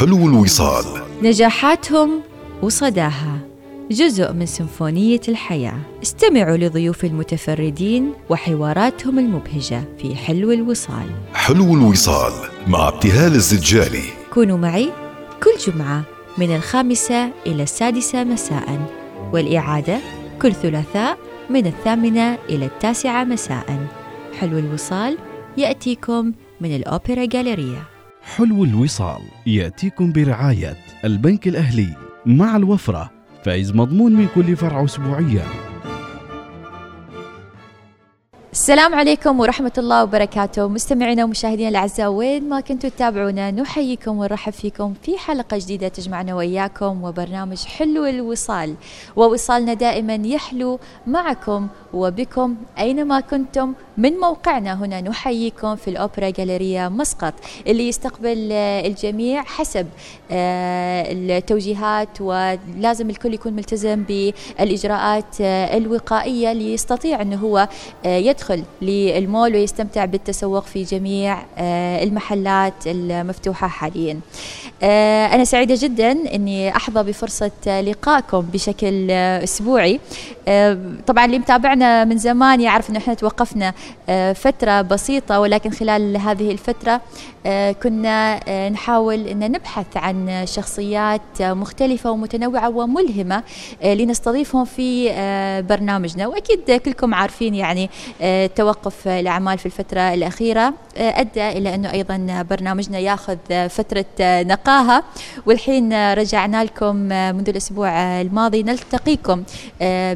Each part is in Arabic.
حلو الوصال. نجاحاتهم وصداها. جزء من سيمفونية الحياة. استمعوا لضيوف المتفردين وحواراتهم المبهجة في حلو الوصال. حلو الوصال مع ابتهال الزجالي. كونوا معي كل جمعة من الخامسة إلى السادسة مساء والإعادة كل ثلاثاء من الثامنة إلى التاسعة مساء. حلو الوصال يأتيكم من الأوبرا جاليريا. حلو الوصال يأتيكم برعاية البنك الأهلي مع الوفرة فايز مضمون من كل فرع أسبوعيا. السلام عليكم ورحمة الله وبركاته. مستمعينا ومشاهدينا الأعزاء وين ما كنتوا تتابعونا نحييكم ونرحب فيكم في حلقة جديدة تجمعنا وإياكم وبرنامج حلو الوصال. ووصالنا دائما يحلو معكم وبكم أينما كنتم من موقعنا. هنا نحييكم في الأوبرا جاليريا مسقط اللي يستقبل الجميع حسب آه، التوجيهات ولازم الكل يكون ملتزم بالإجراءات آه، الوقائية ليستطيع أنه هو آه، يدخل للمول ويستمتع بالتسوق في جميع المحلات المفتوحة حاليا. أنا سعيدة جدا أني أحظى بفرصة لقائكم بشكل أسبوعي. طبعا اللي متابعنا من زمان يعرف أن إحنا توقفنا آه، فترة بسيطة ولكن خلال هذه الفترة آه، كنا آه، نحاول أن نبحث عن شخصيات مختلفة ومتنوعة وملهمة لنستضيفهم في برنامجنا. وأكيد كلكم عارفين يعني توقف الأعمال في الفترة الأخيرة أدى إلى أنه أيضا برنامجنا ياخذ فترة نقاهة والحين رجعنا لكم منذ الأسبوع الماضي نلتقيكم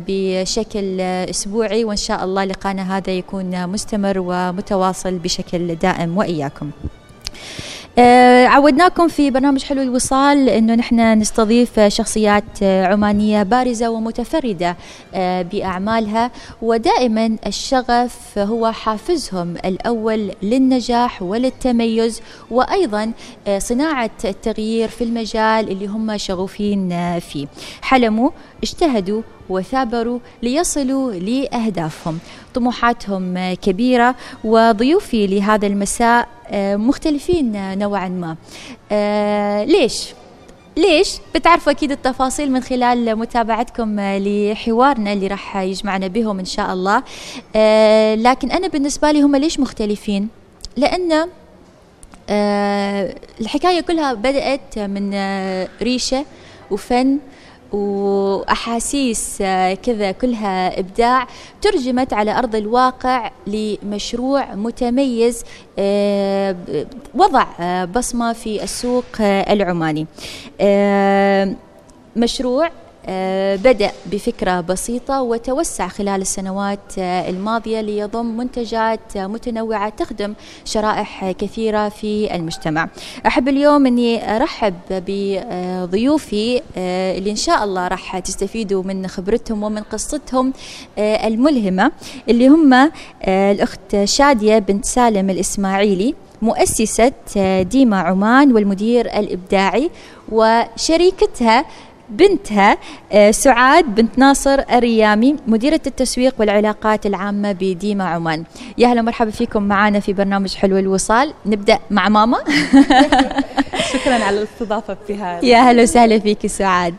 بشكل أسبوعي وإن شاء الله لقانا هذا يكون مستمر ومتواصل بشكل دائم وإياكم. آه عودناكم في برنامج حلو الوصال إنه نحن نستضيف شخصيات عمانية بارزة ومتفردة آه بأعمالها ودائما الشغف هو حافزهم الأول للنجاح وللتميز وأيضا آه صناعة التغيير في المجال اللي هم شغوفين آه، فيه. حلموا اجتهدوا وثابروا ليصلوا لأهدافهم. طموحاتهم كبيرة وضيوفي لهذا المساء آه، مختلفين نوعا ما آه، ليش؟ ليش؟ بتعرفوا أكيد التفاصيل من خلال متابعتكم لحوارنا اللي راح يجمعنا بهم إن شاء الله آه، لكن أنا بالنسبة لي هم ليش مختلفين؟ لأن الحكاية كلها بدأت من ريشة وفن وأحاسيس آه، كذا كلها إبداع ترجمت على أرض الواقع لمشروع متميز آه، وضع آه، بصمة في السوق العماني. مشروع بدأ بفكرة بسيطة وتوسع خلال السنوات آه، الماضية ليضم منتجات متنوعة تخدم شرائح كثيرة في المجتمع. أحب اليوم أني أرحب بضيوفي آه، اللي إن شاء الله راح تستفيدوا من خبرتهم ومن قصتهم الملهمة اللي هم الأخت شادية بنت سالم الإسماعيلي مؤسسة ديما عمان والمدير الإبداعي وشريكتها بنتها آه، سعاد بنت ناصر الريامي مديرة التسويق والعلاقات العامة بديما عمان. يا هلا مرحبا فيكم معنا في برنامج حلو الوصال. نبدأ مع ماما. شكرا على الاستضافة في هذا. يا هلا وسهلا فيك سعاد.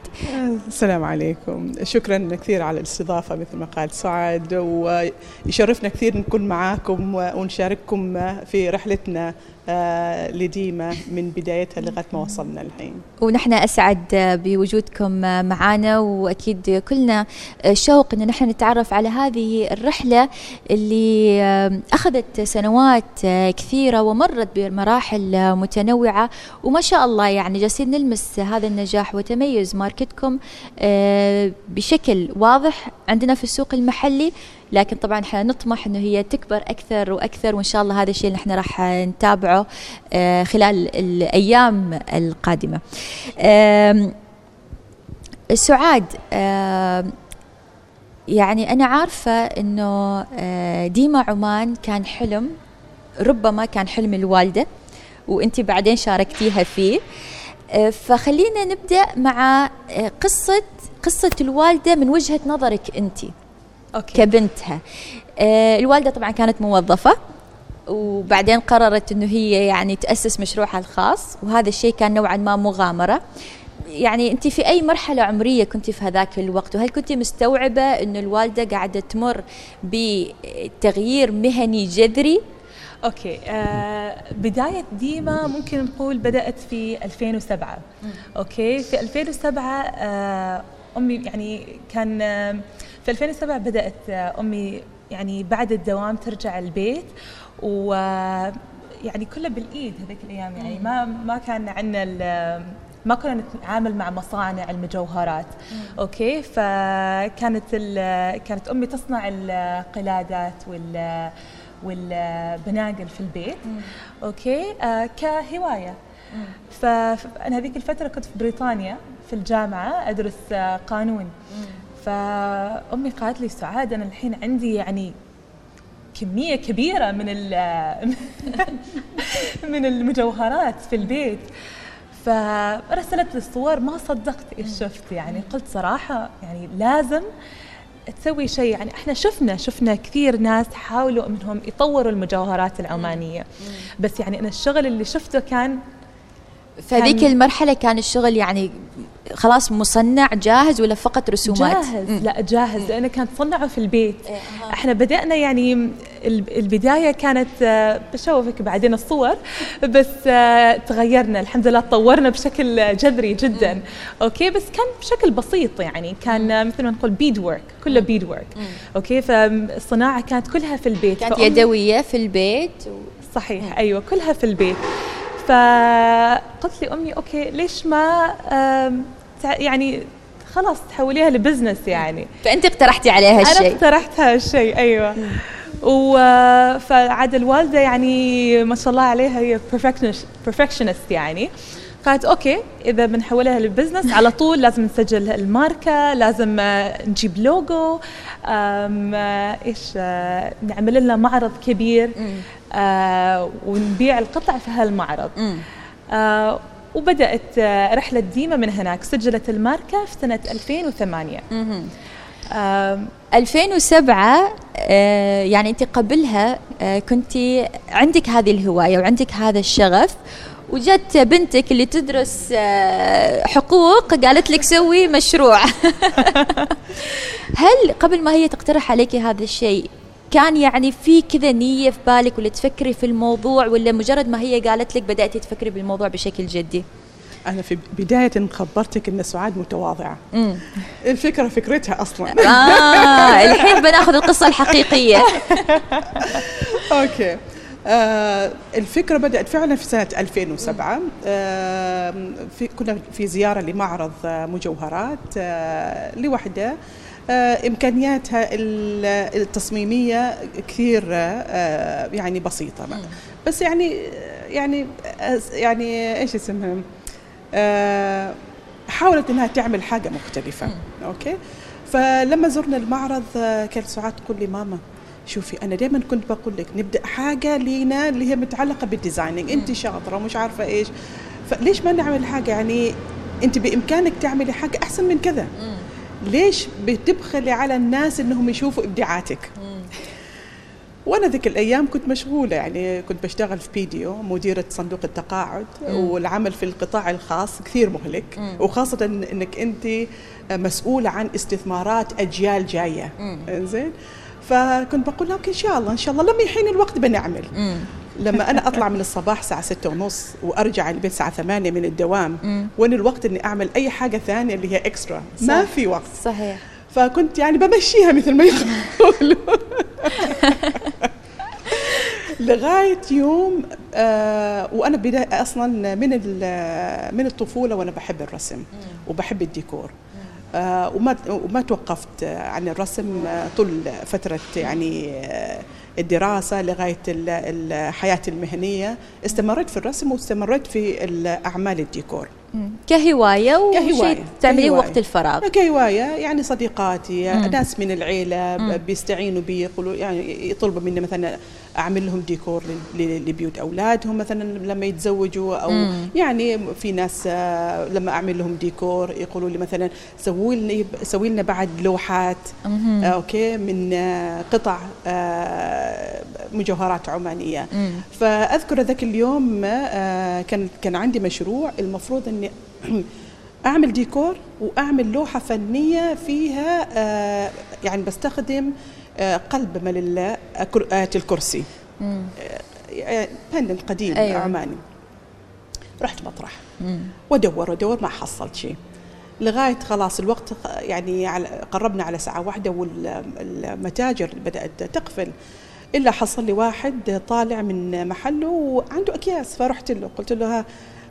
السلام عليكم. شكرا كثير على الاستضافة مثل ما قال سعاد ويشرفنا كثير نكون معاكم ونشارككم في رحلتنا آه، لديما من بدايتها لغاية ما وصلنا الحين. ونحن أسعد بوجودكم معنا وأكيد كلنا شوق إن نحن نتعرف على هذه الرحلة اللي أخذت سنوات كثيرة ومرت بمراحل متنوعة وما شاء الله يعني جالسين نلمس هذا النجاح وتميز ماركتكم آه، بشكل واضح عندنا في السوق المحلي لكن طبعا إحنا نطمح إنه هي تكبر أكثر وأكثر وإن شاء الله هذا الشيء اللي إحنا راح نتابعه آه، خلال الأيام القادمة. سعاد يعني أنا عارفة إنه آه، ديما عمان كان حلم ربما كان حلم الوالدة وانت بعدين شاركتيها فيه آه، فخلينا نبدأ مع قصة قصة الوالدة من وجهة نظرك انت okay. كبنتها. آه الوالدة طبعا كانت موظفة وبعدين قررت إنه هي يعني تأسس مشروعها الخاص وهذا الشيء كان نوعا ما مغامرة. يعني أنت في أي مرحلة عمرية كنت في هذاك الوقت وهل كنت مستوعبة إنه الوالدة قاعدة تمر بتغيير مهني جذري؟ okay. آه بداية ديما ممكن نقول بدأت في 2007 Okay. في 2007 آه أمي يعني كان آه في 2007 بدأت آه أمي يعني بعد الدوام ترجع البيت و آه، يعني كله بالإيد هذيك الأيام يعني ما ما كان عندنا ما كنا نتعامل مع مصانع المجوهرات. okay؟ فكانت كانت أمي تصنع القلادات وال والبناقل في البيت. أوكي؟ آه كهواية. فانا هذيك الفترة كنت في بريطانيا في الجامعة أدرس آه قانون. فأمي قالت لي سعاد أنا الحين عندي يعني كمية كبيرة من من المجوهرات في البيت. فرسلت لي الصور ما صدقت إيش شفت يعني. قلت صراحة يعني لازم تسوي شيء. يعني إحنا شفنا شفنا كثير ناس حاولوا إنهم يطوروا المجوهرات العمانية. بس يعني أنا الشغل اللي شفته كان فهذيك المرحلة كان الشغل يعني خلاص مصنع جاهز ولا فقط رسومات؟ جاهز. لا جاهز لأنه كان تصنعه في البيت. إيه إحنا بدأنا يعني البداية كانت آه، بشوفك بعدين الصور بس آه، تغيرنا الحمد لله تطورنا بشكل جذري جدا. okay بس كان بشكل بسيط يعني كان مثل ما نقول beadwork كله beadwork okay فالصناعه كانت كلها في البيت. كانت يدوية في البيت و... صحيح. أيوه كلها في البيت. فقلت لي امي okay ليش ما يعني خلاص تحوليها ل business يعني. فأنت اقترحتي عليها الشيء. أنا اقترحت هالشيء أيوه و فعاد الوالدة يعني ما شاء الله عليها هي perfectionist يعني. قالت okay إذا بنحولها لل business على طول لازم نسجل الماركة لازم نجيب لوجو إيش نعمل لنا معرض كبير. آه ونبيع القطع في هالمعرض. آه وبدأت آه رحلة ديما من هناك. سجلت الماركة في سنة 2008 آه 2007 آه يعني انت قبلها آه كنت عندك هذه الهواية وعندك هذا الشغف وجت بنتك اللي تدرس آه، حقوق قالت لك سوي مشروع. هل قبل ما هي تقترح عليك هذا الشيء كان يعني في كذا نية في بالك ولا تفكري في الموضوع ولا مجرد ما هي قالت لك بدأتي تفكري بالموضوع بشكل جدي؟ أنا في بداية خبرتك أن سعاد متواضعة. مم. الفكرة فكرتها أصلا. آه الحين بنأخذ القصة الحقيقية. أوكي. آه الفكرة بدأت فعلا في سنة 2007 آه في كنا في زيارة لمعرض مجوهرات آه لوحدة. آه، إمكانياتها التصميمية كثير آه، يعني بسيطة بس يعني يعني يعني إيش اسمها؟ آه، حاولت إنها تعمل حاجة مختلفة. okay؟ فلما زرنا المعرض كانت سعاد تقول لي ماما شوفي أنا دائما كنت بقول لك نبدأ حاجة لينا اللي هي متعلقة بال designing انت شاطرة ومش عارفة إيش. فليش ما نعمل حاجة؟ يعني انت بإمكانك تعملي حاجة أحسن من كذا. ليش بتبخلي على الناس إنهم يشوفوا إبداعاتك؟ وأنا ذيك الأيام كنت مشغولة يعني كنت بشتغل في بيديو مديرة صندوق التقاعد والعمل في القطاع الخاص كثير مهلك. وخاصة إنك أنت مسؤولة عن استثمارات أجيال جاية. زين فكنت بقول أوكي إن شاء الله إن شاء الله لما يحين الوقت بنعمل. لما أنا أطلع من الصباح الساعة ستة ونص وأرجع البيت الساعة ثمانية من الدوام وين الوقت إني أعمل أي حاجة ثانية اللي هي اكسترا ما في وقت. صحيح. فكنت يعني بمشيها مثل ما يقولوا لغاية يوم آه وأنا بداية أصلا من من الطفولة وأنا بحب الرسم وبحب الديكور. آه وما وما توقفت عن الرسم طول فترة يعني آه الدراسة لغاية الحياة المهنية. استمريت في الرسم واستمريت في أعمال الديكور. كهواية وشيء تعمليه وقت الفراغ. كهواية يعني صديقاتي مم. ناس من العيلة مم. بيستعينوا بي يقولوا يعني يطلبوا مني مثلا أعمل لهم ديكور لبيوت أولادهم مثلا لما يتزوجوا أو مم. يعني في ناس آه، لما أعمل لهم ديكور يقولوا لي مثلا سوي لنا سوي لنا بعد لوحات مهم. آه، okay من آه، قطع مجوهرات عمانية مم. فأذكر ذاك اليوم كان كان عندي مشروع المفروض إني أعمل ديكور وأعمل لوحة فنية فيها آه، يعني بستخدم آه، قلب كر- آية الكرسي بندن قديم أيوة. عماني. رحت مطرح. مم. وادور وادور ما حصلت شيء. لغاية خلاص الوقت يعني قربنا على ساعة واحدة والمتاجر بدأت تقفل. إلا حصل لي واحد طالع من محله وعنده أكياس فرحت له قلت له ها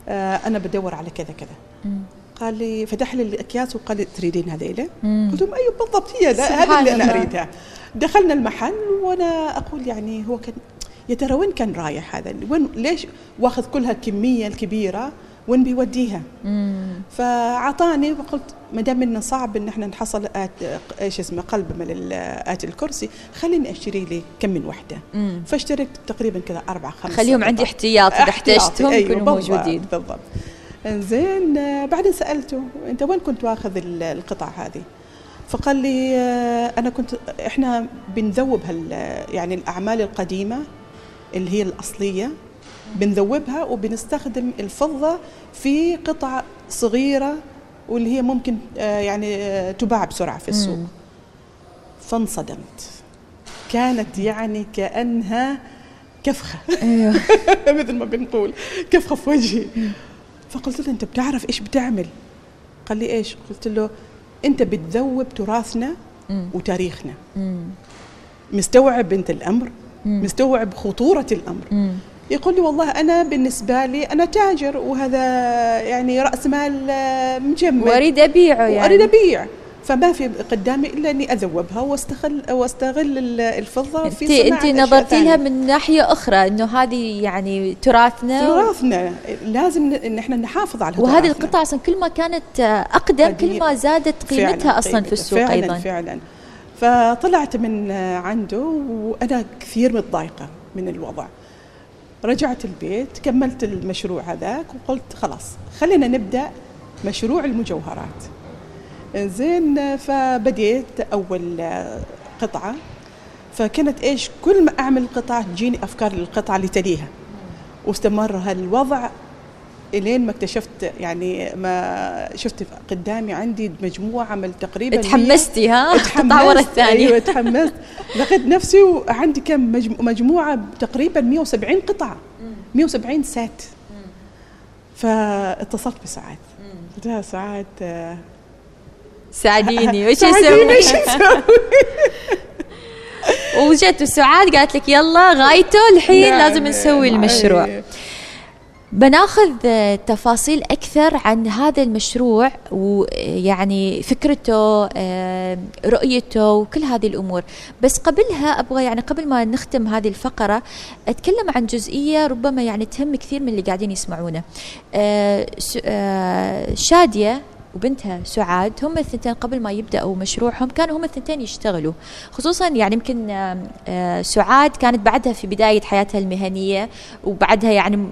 آه، أنا بدور على كذا كذا. مم. قال لي فتح لي الأكياس وقال لي تريدين هذيلة؟ قلت لهم أيوه بالضبط هي هذه اللي أنا. أريدها دخلنا المحل وأنا أقول يعني هو كان يا ترى وين كان رايح هذا وين ليش واخذ كل هالكميه الكبيرة وين بيوديها. فأعطاني وقلت ما دام إنه صعب إن إحنا نحصل آت إيش اسمه قلب من آت الكرسي خليني أشتري لي كم من وحدة مم. فاشتريت تقريبا كذا أربع خمس خليهم عندي. احتياط إذا احتجتهم أيوة يكونوا موجودين بالضبط زين آه، بعدين سألته أنت وين كنت واخذ ال- القطع هذه؟ فقال لي آه، أنا كنت إحنا بنذوب هال يعني الأعمال القديمة اللي هي الأصلية بنذوبها وبنستخدم الفضة في قطع صغيرة واللي هي ممكن آه، يعني تباع بسرعة في السوق. فانصدمت. كانت يعني كأنها كفخة. أيوه. مثل ما بنقول كفخة في وجهي. فقلت له أنت بتعرف إيش بتعمل قال لي إيش قلت له أنت بتذوب تراثنا مم. وتاريخنا مم. مستوعب أنت الأمر مم. مستوعب خطورة الأمر مم. يقول لي والله أنا بالنسبة لي أنا تاجر وهذا يعني رأس مال آه، مجمد واريد أبيعه يعني واريد أبيع فما في قدامي إلا أني أذوبها واستغل واستغل ال- الفضة في صناعة انت نظرتي لها. من ناحية أخرى إنه هذه يعني تراثنا تراثنا لازم إن إحنا نحافظ على وهذه تراثنا. القطع أصلا كل ما كانت أقدم كل ما. زادت فعلاً قيمتها أصلا قيمتها. في السوق فعلا أيضا فعلا فطلعت من عنده وأنا كثير متضايقة من الوضع رجعت البيت كملت المشروع هذاك وقلت خلاص خلينا نبدأ مشروع المجوهرات زين فبديت أول قطعة. فكانت إيش كل ما أعمل قطعة تجيني أفكار للقطعة اللي تليها. واستمر هالوضع إلين ما اكتشفت يعني ما شفت قدامي عندي مجموعة من تقريبا تحمستي ها؟ قطعة ورا الثانية. أيوه تحمست لقيت نفسي وعندي كم مجمو- مجموعة تقريبا 170 قطعة. 170 سات فاتصلت بسعاد. قلت لها سعاد ساعديني. وش أسوي إيش أسوي وجت سعاد قالت لك يلا غايته الحين نعم، لازم نسوي نعم، المشروع. أي. بناخذ تفاصيل أكثر عن هذا المشروع ويعني فكرته آه، رؤيته وكل هذه الأمور. بس قبلها أبغى يعني قبل ما نختم هذه الفقرة أتكلم عن جزئية ربما يعني تهم كثير من اللي قاعدين يسمعونا آه، آه، شادية وبنتها سعاد هم الثنتين قبل ما يبدأوا مشروعهم كانوا هم الثنتين يشتغلوا. خصوصا يعني يمكن آه، سعاد كانت بعدها في بداية حياتها المهنية وبعدها يعني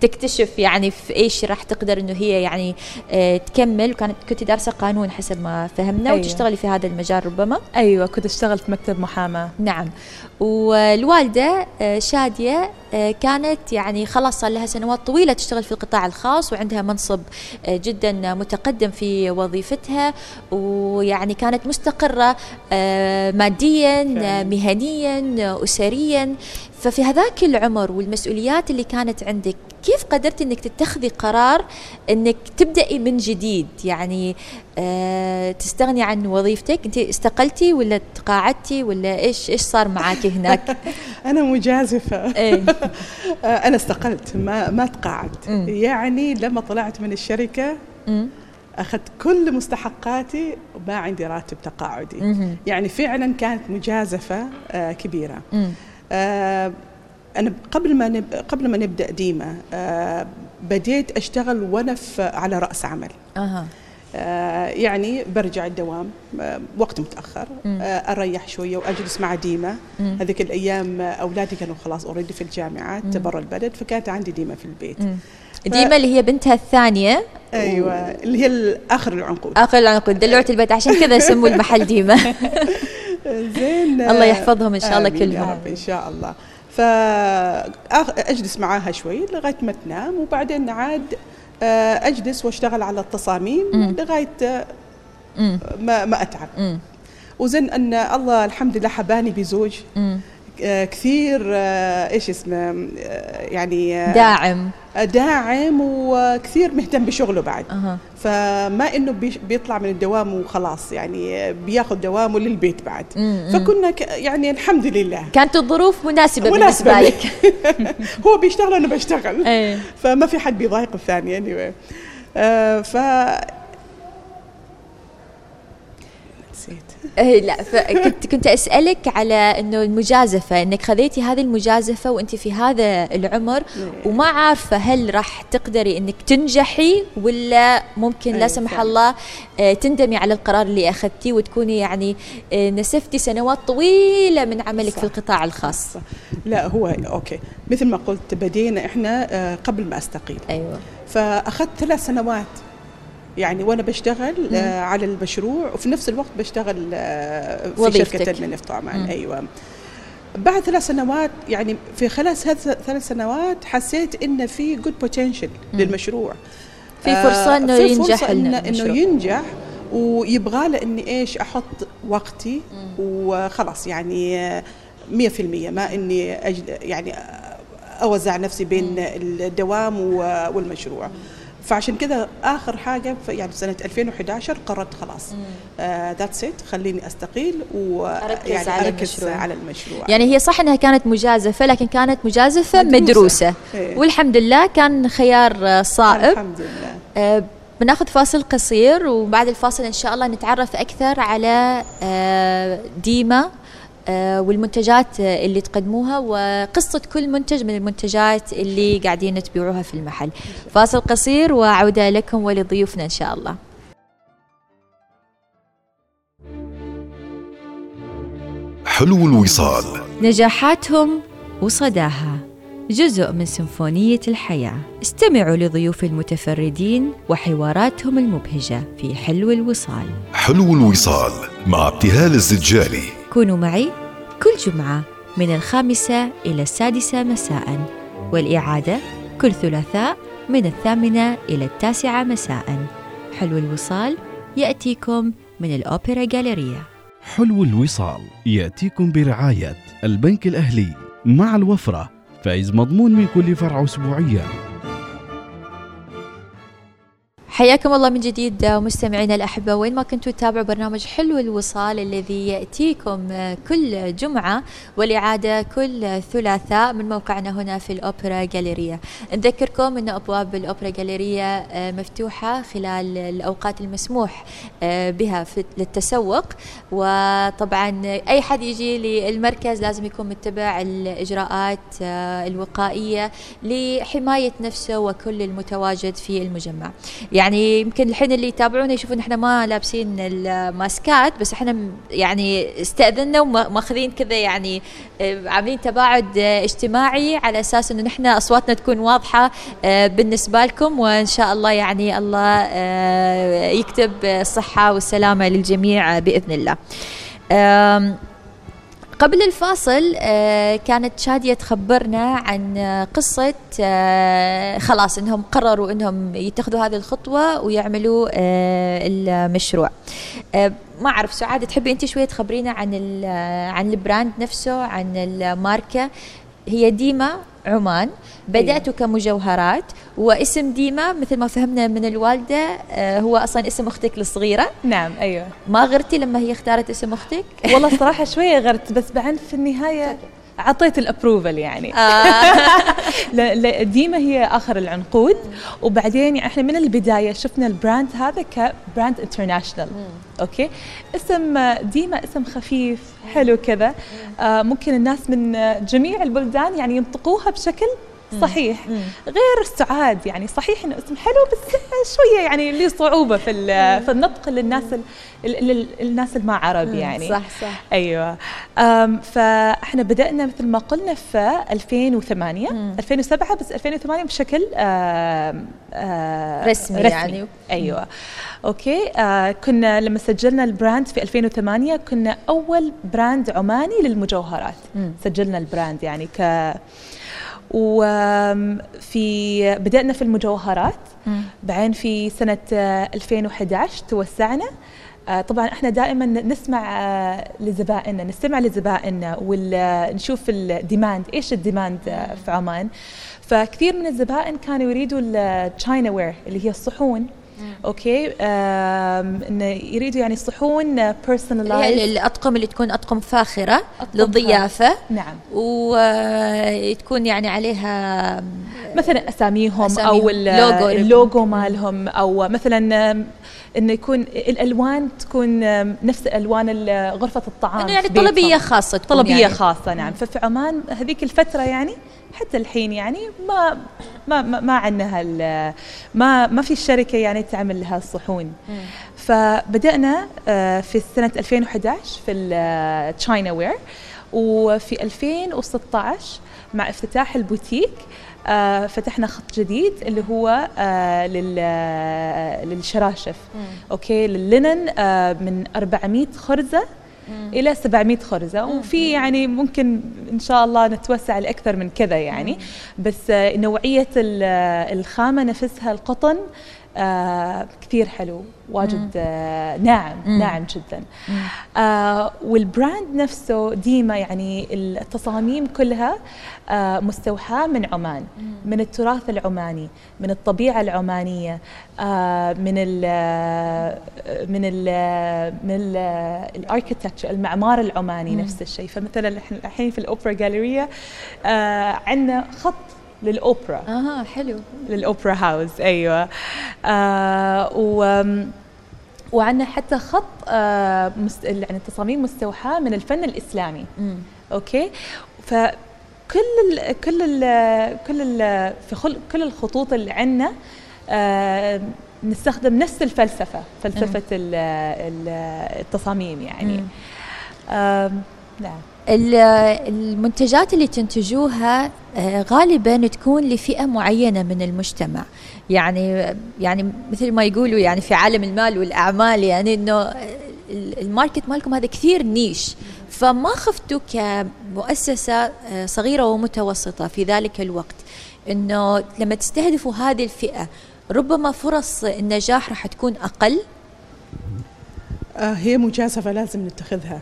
تكتشف يعني في إيش راح تقدر إنه هي يعني آه، تكمل. وكانت كنت دارسة قانون حسب ما فهمنا أيوة. وتشتغلي في هذا المجال ربما. أيوه كنت اشتغل في مكتب محاماة. نعم. والوالدة آه، شادية آه، كانت يعني خلاص صار لها سنوات طويلة تشتغل في القطاع الخاص وعندها منصب جدا متقدم في وظيفتها. ويعني كانت مستقرة آه، ماديا. مهنيا أسريا. ففي هذاك العمر والمسؤوليات اللي كانت عندك كيف قدرتي إنك تتخذي قرار إنك تبدأي من جديد؟ يعني آه تستغني عن وظيفتك؟ أنت استقلتي ولا تقاعدتي ولا إيش إيش صار معك هناك؟ أنا مجازفة. إيه. آه، أنا استقلت ما ما تقاعدت. يعني لما طلعت من الشركة. أخذت كل مستحقاتي وما عندي راتب تقاعدي. يعني فعلا كانت مجازفة آه، كبيرة. أنا قبل ما نب... قبل ما نبدأ ديما آه، بديت أشتغل وأنا على رأس عمل أها آه، يعني برجع الدوام آه، وقت متأخر. آه، أريح شوية وأجلس مع ديمه مم. هذيك الأيام آه، أولادي كانوا خلاص اوريدي في الجامعات. برا البلد فكانت عندي ديمه في البيت مم. ديما اللي هي بنتها الثانية أيوه اللي هي آخر العنقود آخر العنقود دلوعة البيت عشان كذا سموا المحل ديما زين الله يحفظهم إن شاء الله آمين يا كلهم. رب إن شاء الله فاجلس معاها شوي لغاية ما تنام وبعدين عاد آه، أجلس وأشتغل على التصاميم مم. لغاية آه،. ما ما أتعب مم. وزن أن الله الحمد لله حباني بزوج مم. آه، كثير آه، إيش اسمه آه، يعني داعم داعم وكثير مهتم بشغله بعد أها. فما إنه بيطلع من الدوام وخلاص يعني بياخذ دوامه للبيت بعد مم. فكنا ك- يعني الحمد لله كانت الظروف مناسبة, مناسبة بالنسبة لي. لك هو بيشتغل وأنا بشتغل إيه فما في حد بيضايق الثاني anyway. آه ف نسيت إيه، لا فكنت كنت أسألك على إنه المجازفة إنك خذيتي هذه المجازفة وأنت في هذا العمر وما عارفة هل راح تقدري إنك تنجحي ولا ممكن لا سمح. الله آه، تندمي على القرار اللي أخذتيه وتكوني يعني آه، نسفتي سنوات طويلة من عملك صح. في القطاع الخاص صح. لا هو أوكي مثل ما قلت بدينا إحنا آه قبل ما أستقيل أيوه فأخذت ثلاث سنوات يعني وأنا بشتغل آه على المشروع وفي نفس الوقت بشتغل آه في وظيفتك. شركه المنف طبعا مم. أيوه بعد ثلاث سنوات يعني في خلال ثلاث سنوات حسيت إن في جود بوتنشل مم. للمشروع في فرصة إنه في ينجح فرصة إنه, المشروع. إنه ينجح ويبغى له إني إيش أحط وقتي وخلاص يعني آه، 100% ما إني أجل يعني أوزع نفسي بين الدوام و- والمشروع فعشان كذا آخر حاجة يعني سنة 2011 قررت خلاص. ذاتس ات خليني أستقيل أركز ويعني على أركز المشروع. على المشروع. يعني هي صح إنها كانت مجازفة لكن كانت مجازفة مدروسة. مدروسة. إيه. والحمد لله كان خيار آه، صائب. الحمد لله. آه، بناخذ فاصل قصير وبعد الفاصل إن شاء الله نتعرف أكثر على آه، ديما. آه، والمنتجات آه، اللي تقدموها وقصة كل منتج من المنتجات اللي قاعدين تبيعوها في المحل. فاصل قصير وعودة لكم ولضيوفنا إن شاء الله. حلو الوصال. نجاحاتهم وصداها. جزء من سيمفونية الحياة. استمعوا لضيوف المتفردين وحواراتهم المبهجة في حلو الوصال. حلو الوصال مع ابتهال الزجالي. كونوا معي كل جمعة من الخامسة إلى السادسة مساء والإعادة كل ثلاثاء من الثامنة إلى التاسعة مساء. حلو الوصال يأتيكم من الأوبرا جاليريا حلو الوصال يأتيكم برعاية البنك الأهلي مع الوفرة فايز مضمون من كل فرع أسبوعيا. حياكم الله من جديد مستمعينا الأحبة. وين ما كنتوا تتابعوا برنامج حلو الوصال الذي يأتيكم كل جمعة والإعادة كل ثلاثاء من موقعنا هنا في الأوبرا جاليريا. نذكركم أن أبواب الأوبرا جاليريا مفتوحة خلال الأوقات المسموح بها في للتسوق. وطبعا أي حد يجي للمركز لازم يكون متبع الإجراءات الوقائية لحماية نفسه وكل المتواجد في المجمع. يعني يمكن الحين اللي يتابعونا يشوفون إحنا ما لابسين الماسكات بس إحنا يعني استأذنا وماخذين كذا يعني آه، عاملين تباعد آه، اجتماعي على أساس انه نحن أصواتنا تكون واضحة آه، بالنسبة لكم وإن شاء الله يعني الله يكتب الصحة والسلامة للجميع بإذن الله. قبل الفاصل آه، كانت شادية تخبرنا عن آه، قصة آه، خلاص إنهم قرروا إنهم يتخذوا هذه الخطوة ويعملوا المشروع. ما أعرف سعادة تحبي أنت شوية تخبرينا عن عن ال brand نفسه عن الماركة؟ هي ديما عمان. بدأتوا كمجوهرات واسم ديما مثل ما فهمنا من الوالدة آه، هو أصلا اسم أختك الصغيرة. نعم أيوه. ما غرتي لما هي اختارت اسم أختك؟ والله صراحة شوية غرت بس بعدين في النهاية أعطيت ال approval يعني. لا، ديما هي آخر العنقود. وبعدين يعني إحنا من البداية شفنا ال brand هذا ك brand international okay؟ اسم آه، ديما اسم خفيف حلو كذا. آه، ممكن الناس من آه، جميع البلدان يعني ينطقوها بشكل صحيح. غير سعاد يعني صحيح إنه اسم حلو بس شوية يعني لي صعوبة في في النطق للناس ال- ال- ال- الناس اللي ما عرب يعني. صح صح. أيوه. فإحنا بدأنا مثل ما قلنا في 2008 مم. 2007 بس 2008 بشكل آم، آه، رسمي يعني. أيوه. okay. آه كنا لما سجلنا ال brand في 2008 كنا أول brand عماني للمجوهرات. مم. سجلنا ال brand يعني ك وفي بدأنا في المجوهرات. بعدين في سنة آه، 2011 توسعنا. آه، طبعا إحنا دائما نسمع آه، لزبائننا نستمع لزبائننا ونشوف ال demand إيش ال demand آه، في عمان. فكثير من الزبائن كانوا يريدوا ال chinaware اللي هي الصحون. okay؟ انه يريدوا يعني صحون personalized الأطقم اللي تكون أطقم فاخرة أطقم للضيافة. نعم. وتكون يعني عليها مثلا أساميهم, أساميهم، أو ال- logo. ال logo مالهم أو مثلا انه يكون الألوان تكون نفس ألوان ال- غرفة الطعام يعني. طلبية خاصة تكون طلبية يعني. خاصة نعم. ففي عمان هذيك الفترة يعني حتى الحين يعني ما ما ما, ما عندنا هال- ما ما في شركة يعني تعمل لها الصحون فبدأنا آه، في سنه 2011 في ال chinaware وفي 2016 مع افتتاح البوتيك آه، فتحنا خط جديد اللي هو آه، لل- آه، للشراشف. okay لل linen آه، من 400 خرزة إلى 700 خرزة. وفي يعني ممكن إن شاء الله نتوسع لاكثر من كذا يعني. بس آه، نوعية آه، الخامة نفسها القطن آه كثير حلو واجد آه ناعم مم. ناعم جدا. آه والبراند نفسه ديما يعني التصاميم كلها آه مستوحاة من عمان من التراث العماني من الطبيعة العمانية آه من ال من ال من ال architecture المعمار العماني نفس الشيء. فمثلا الحين في ال Opera Galleria آه عندنا خط للأوبرا. أها حلو. لل Opera House أيوه. آه و وعندنا حتى خط آه مست... يعني تصاميم مستوحاة من الفن الإسلامي. مم. okay؟ فكل ال كل ال كل ال في خل... كل الخطوط اللي عندنا آه نستخدم نفس الفلسفة فلسفة ال... ال... التصاميم يعني. آه نعم. المنتجات اللي تنتجوها آه، غالبا تكون لفئة معينة من المجتمع. يعني يعني مثل ما يقولوا يعني في عالم المال والأعمال يعني إنه ال- الماركت مالكم هذا كثير نيش. فما خفتوا كمؤسسة آه، صغيرة ومتوسطة في ذلك الوقت إنه لما تستهدفوا هذه الفئة ربما فرص النجاح راح تكون أقل. هي مجازفة لازم نتخذها.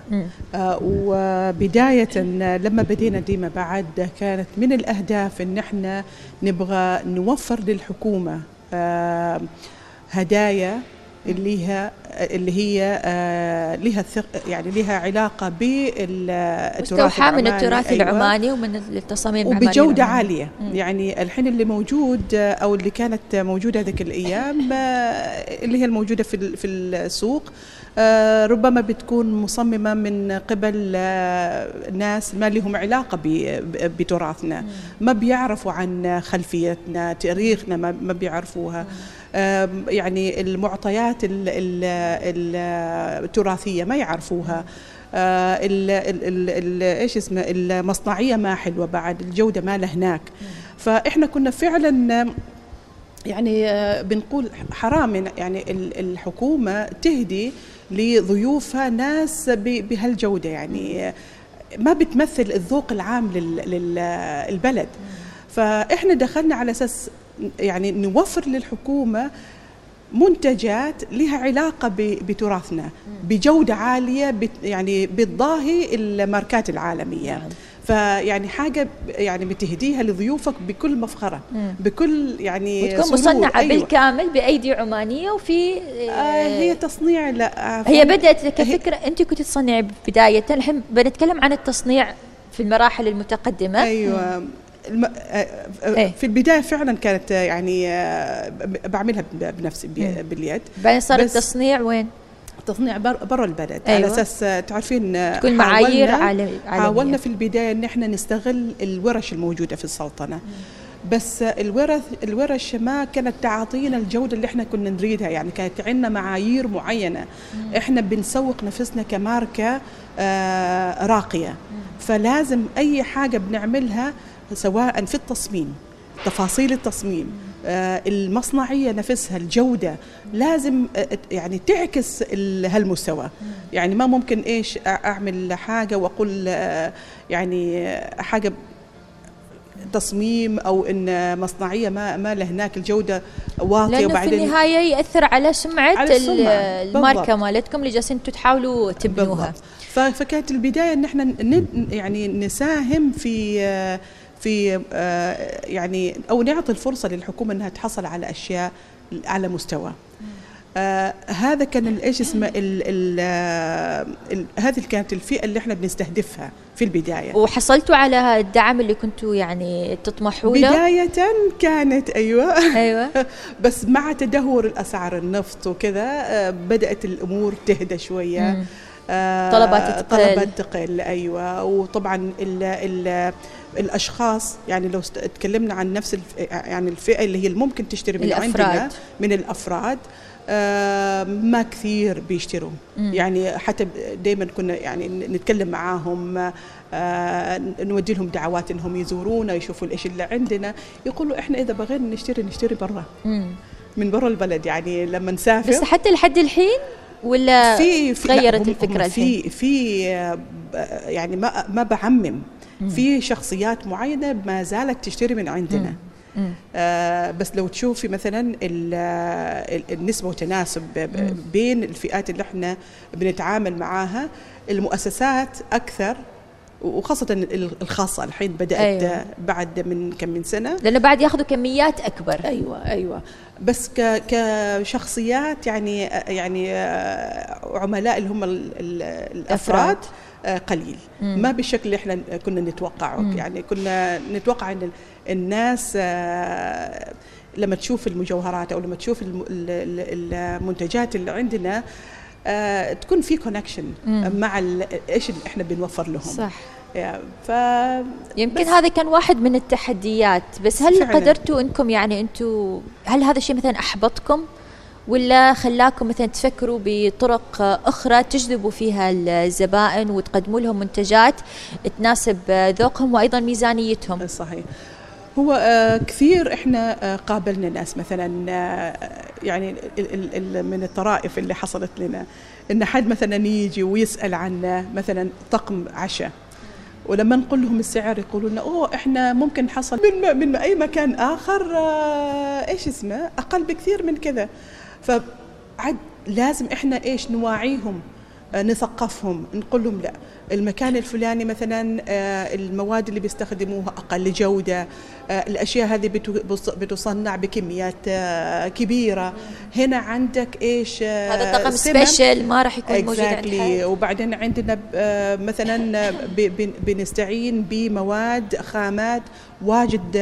آه، وبداية لما بدينا ديما بعد كانت من الأهداف أن إحنا نبغى نوفر للحكومة آه، هدايا اللي هي اللي هي آه، لها يعني لها علاقة بالتراث من. التراث أيوة. العماني ومن التصاميم. عالية مم. يعني الحين اللي موجود آه، أو اللي كانت موجودة هذيك الأيام آه، اللي هي الموجودة في في السوق آه، ربما بتكون مصممة من قبل آه، ناس ما لهم علاقة بتراثنا. ما بيعرفوا عن خلفيتنا تاريخنا ما بيعرفوها. يعني المعطيات ال- ال- ال- التراثية ما يعرفوها. آه، ال ال ال إيش اسمه المصنعية ما حلوة بعد الجودة ما له هناك. فإحنا كنا فعلا يعني آه، بنقول حرام. يعني ال- الحكومة تهدي لضيوفها ناس بهالجودة يعني. ما بتمثل الذوق العام للبلد. فإحنا دخلنا على أساس يعني نوفر للحكومة منتجات لها علاقة ب- بتراثنا بجودة عالية بت يعني بتضاهي الماركات العالمية. فيعني حاجة يعني بتهديها لضيوفك بكل مفخرة مم. بكل يعني وتكون. مصنعة أيوة. بالكامل بأيدي عمانية وفي آه هي تصنيع لا آه، هي بدأت كفكرة أنت كنت تصنعي بداية الحين بنتكلم عن التصنيع في المراحل المتقدمة أيوه الم... آه، آه، إيه. في البداية فعلا كانت آه، يعني آه، بعملها بنفسي باليد بعدين صار التصنيع وين؟ تصنيع بر- برا البلد. أيوة. على أساس آه، تعرفين آه، تكون معايير حاولنا- عالم- عالمية حاولنا في البداية إن إحنا نستغل الورش الموجودة في السلطنة. بس الورث الورش ما كانت تعطينا الجودة اللي إحنا كنا نريدها. يعني كانت عندنا معايير معينة. إحنا بنسوق نفسنا كماركة آه، راقية. فلازم أي حاجة بنعملها سواء في التصميم تفاصيل التصميم آه، المصنعية نفسها الجودة لازم آه، يعني تعكس ال- هالمستوى يعني ما ممكن إيش أعمل حاجة وأقول آه، يعني آه، حاجة تصميم أو إن مصنعية ما ما له هناك الجودة واطية لأنه في النهاية يأثر على سمعة على. الماركة. مالتكم اللي جالسين أنتم تحاولوا تبنوها بالضبط. فكانت البداية إن إحنا يعني نساهم في آه، في آه، يعني أو نعطي الفرصة للحكومة إنها تحصل على أشياء على مستوى. آه هذا كان إيش اسمه ال ال آه، ال هذه كانت الفئة اللي إحنا بنستهدفها في البداية. وحصلتوا على الدعم اللي كنتوا يعني تطمحوا له بداية كانت أيوه. أيوه. بس مع تدهور الأسعار النفط وكذا آه، بدأت الأمور تهدى شوية. مم. آه، طلبات تقل. طلبات تقل أيوه. وطبعا ال ال الأشخاص يعني لو تكلمنا عن نفس يعني الفئة اللي هي اللي ممكن تشتري من الأفراد. عندنا من الأفراد آه، ما كثير بيشتروا مم. يعني حتى دائما كنا يعني نتكلم معاهم آه، نودي لهم دعوات إنهم يزورونا يشوفوا إيش اللي عندنا يقولوا إحنا إذا بغينا نشتري نشتري برا. من برا البلد يعني لما نسافر بس حتى لحد الحين ولا في في تغيرت هم في في آه، يعني ما ما بعمم في شخصيات معينة ما زالت تشتري من عندنا. مم. آه بس لو تشوفي مثلا ال- النسبة وتناسب ب- ب- بين الفئات اللي إحنا بنتعامل معاها المؤسسات أكثر وخاصة ال- الخاصة. الحين بدأت أيوة. أيوة. بعد من كم من سنة. لأنه بعد ياخذوا كميات أكبر. أيوه أيوه. بس كشخصيات يعني يعني آه، عملاء اللي هم ال- ال- الأفراد آه، قليل مم. ما بالشكل اللي إحنا كنا نتوقعه. يعني كنا نتوقع إن ال- الناس آه، لما تشوف المجوهرات أو لما تشوف الم- ال- ال- المنتجات اللي عندنا آه، تكون في كونكشن. مع إيش اللي إحنا بنوفر لهم صح ف يمكن هذا كان واحد من التحديات بس هل فعلاً. قدرتوا إنكم يعني أنتم هل هذا الشيء مثلا أحبطكم ولا خلاكم مثلا تفكروا بطرق أخرى تجذبوا فيها الزبائن وتقدموا لهم منتجات تناسب ذوقهم وأيضا ميزانيتهم؟ صحيح. هو آه، كثير إحنا آه، قابلنا ناس مثلا آه، يعني من الطرائف اللي حصلت لنا. إن حد مثلا يجي ويسأل عن مثلا طقم عشاء ولما نقول لهم السعر يقولوا لنا أوه إحنا ممكن نحصل من من أي مكان آخر إيش اسمه أقل بكثير من كذا. فعد لازم إحنا إيش نواعيهم آه، نثقفهم نقول لهم لا. المكان الفلاني مثلا آه، المواد اللي بيستخدموها أقل جودة آه، الأشياء هذه بتصنع بكميات آه، كبيرة هنا عندك إيش هذا طقم سمن. سبيشل ما راح يكون موجود عند exactly. وبعدين عندنا مثلا بنستعين بمواد خامات واجد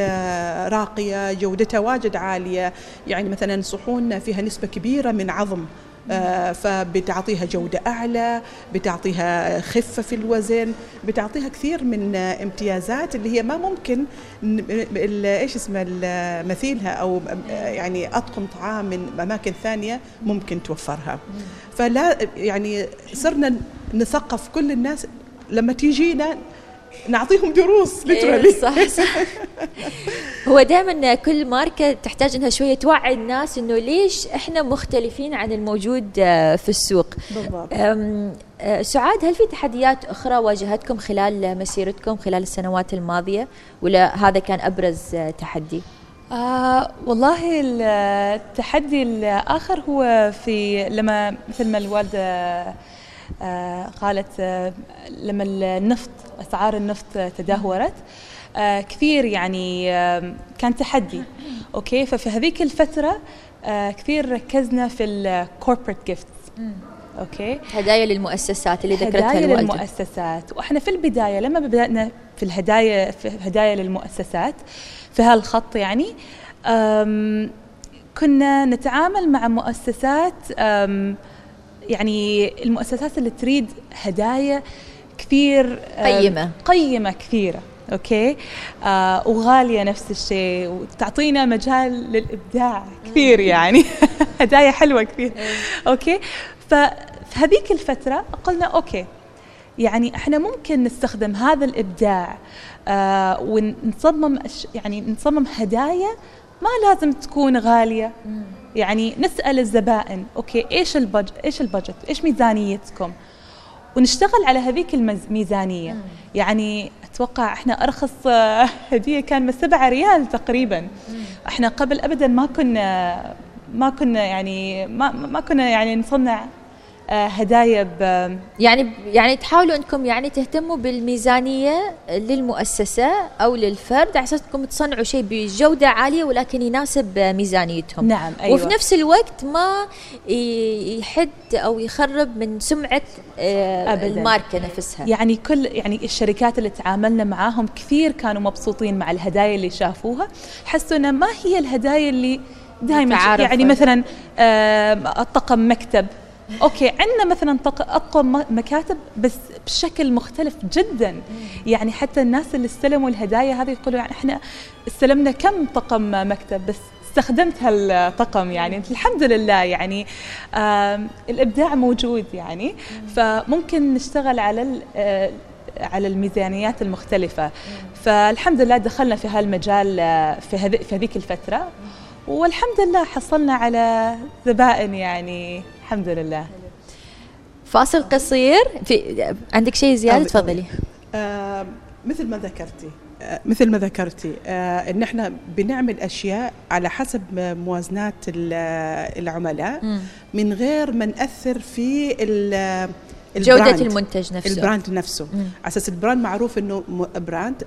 راقية جودتها واجد عالية يعني مثلا صحون فيها نسبة كبيرة من عظم فبتعطيها جودة أعلى بتعطيها خفة في الوزن بتعطيها كثير من آه، امتيازات اللي هي ما ممكن إيش اسمه مثيلها أو آه، يعني أطقم طعام من أماكن ثانية ممكن توفرها. فلا يعني صرنا نثقف كل الناس لما تيجينا نعطيهم دروس إيه، literally. صح صح هو دائما كل ماركة تحتاج إنها شوية توعي الناس إنه ليش إحنا مختلفين عن الموجود آه، في السوق بالضبط آه، سعاد هل في تحديات أخرى واجهتكم خلال مسيرتكم خلال السنوات الماضية ولا هذا كان أبرز آه، تحدي؟ آه والله التحدي الآخر هو في لما مثل ما الوالدة آه قالت آه لما النفط أسعار النفط تدهورت آه كثير يعني آه كان تحدي. okay؟ ففي هذيك الفترة آه كثير ركزنا في ال corporate gifts okay؟ هدايا للمؤسسات اللي ذكرتها هدايا للمؤسسات. وإحنا في البداية لما بدأنا في الهدايا في هدايا للمؤسسات في هالخط يعني كنا نتعامل مع مؤسسات يعني المؤسسات اللي تريد هدايا كثير أم، قيمة. قيمة كثيرة okay؟ آه وغالية نفس الشيء وتعطينا مجال للإبداع كثير يعني. هدايا حلوة كثير okay؟ ففي هذيك الفترة قلنا okay يعني إحنا ممكن نستخدم هذا الإبداع آه ونصمم يعني نصمم هدايا ما لازم تكون غالية. يعني نسأل الزبائن أوكي إيش البج إيش البجت؟ إيش ميزانيتكم؟ ونشتغل على هذيك الميزانيه يعني أتوقع إحنا أرخص هدية كان من 7 ريال تقريبا. إحنا قبل ابدا ما كنا ما كنا يعني ما ما كنا يعني نصنع هدايا ب يعني يعني تحاولوا انكم يعني تهتموا بالميزانية للمؤسسة أو للفرد على أساس انكم تصنعوا شيء بجودة عالية ولكن يناسب ميزانيتهم. نعم أيوه. وفي نفس الوقت ما يحد أو يخرب من سمعة آه، أبداً. الماركة نفسها. يعني كل يعني الشركات اللي تعاملنا معاهم كثير كانوا مبسوطين مع الهدايا اللي شافوها. حسوا ما هي الهدايا اللي دائما يعني. مثلا آه، الطقم مكتب. أوكي عندنا مثلا اطقم م- مكاتب بس بشكل مختلف جدا. يعني حتى الناس اللي استلموا الهدايا هذه يقولوا يعني إحنا استلمنا كم طقم مكتب بس استخدمت هالطقم يعني. الحمد لله يعني الإبداع موجود يعني. فممكن نشتغل على آه، على الميزانيات المختلفة. فالحمد لله دخلنا في هالمجال آه، في هذي في هذيك الفترة. والحمد لله حصلنا على زبائن يعني الحمد لله فاصل قصير في عندك شيء زيادة. تفضلي آه، مثل ما ذكرتي آه، مثل ما ذكرتي آه، إن إحنا بنعمل أشياء على حسب موازنات ال- العملاء. من غير ما نأثر في ال- جودة. المنتج نفسه. ال brand نفسه. على أساس ال brand معروف إنه brand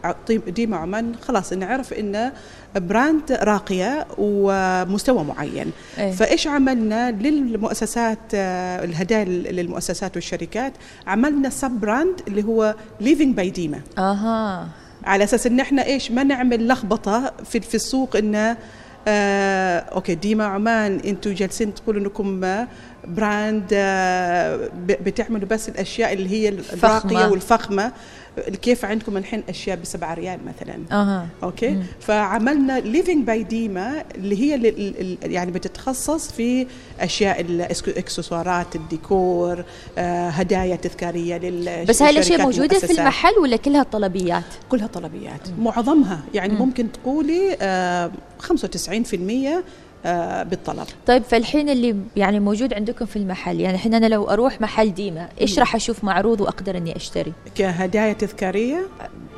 ديما عمان خلاص نعرف انه brand راقية ومستوى معين. إيه. فإيش عملنا للمؤسسات آه، الهدايا للمؤسسات والشركات؟ عملنا sub-brand اللي هو Living by Deema أها. على أساس إن إحنا إيش؟ ما نعمل لخبطة في في السوق انه آه okay ديما عمان أنتم جالسين تقولوا إنكم آه، brand آه ب- بتعملوا بس الأشياء اللي هي الراقية. والفخمة كيف عندكم الحين أشياء بسبعة ريال مثلا أها okay مم. فعملنا Living by Deema اللي هي ال- ال- ال- يعني بتتخصص في أشياء الاكسسوارات الديكور آه هدايا تذكارية لل بس هاي الأشياء موجودة في. المحل ولا كلها طلبيات كلها طلبيات معظمها يعني مم. ممكن تقولي آه 95% آه بالطلب. طيب فالحين اللي يعني موجود عندكم في المحل يعني الحين أنا لو أروح محل ديما إيش مم. راح أشوف معروض وأقدر إني أشتري؟ كهدايا تذكارية؟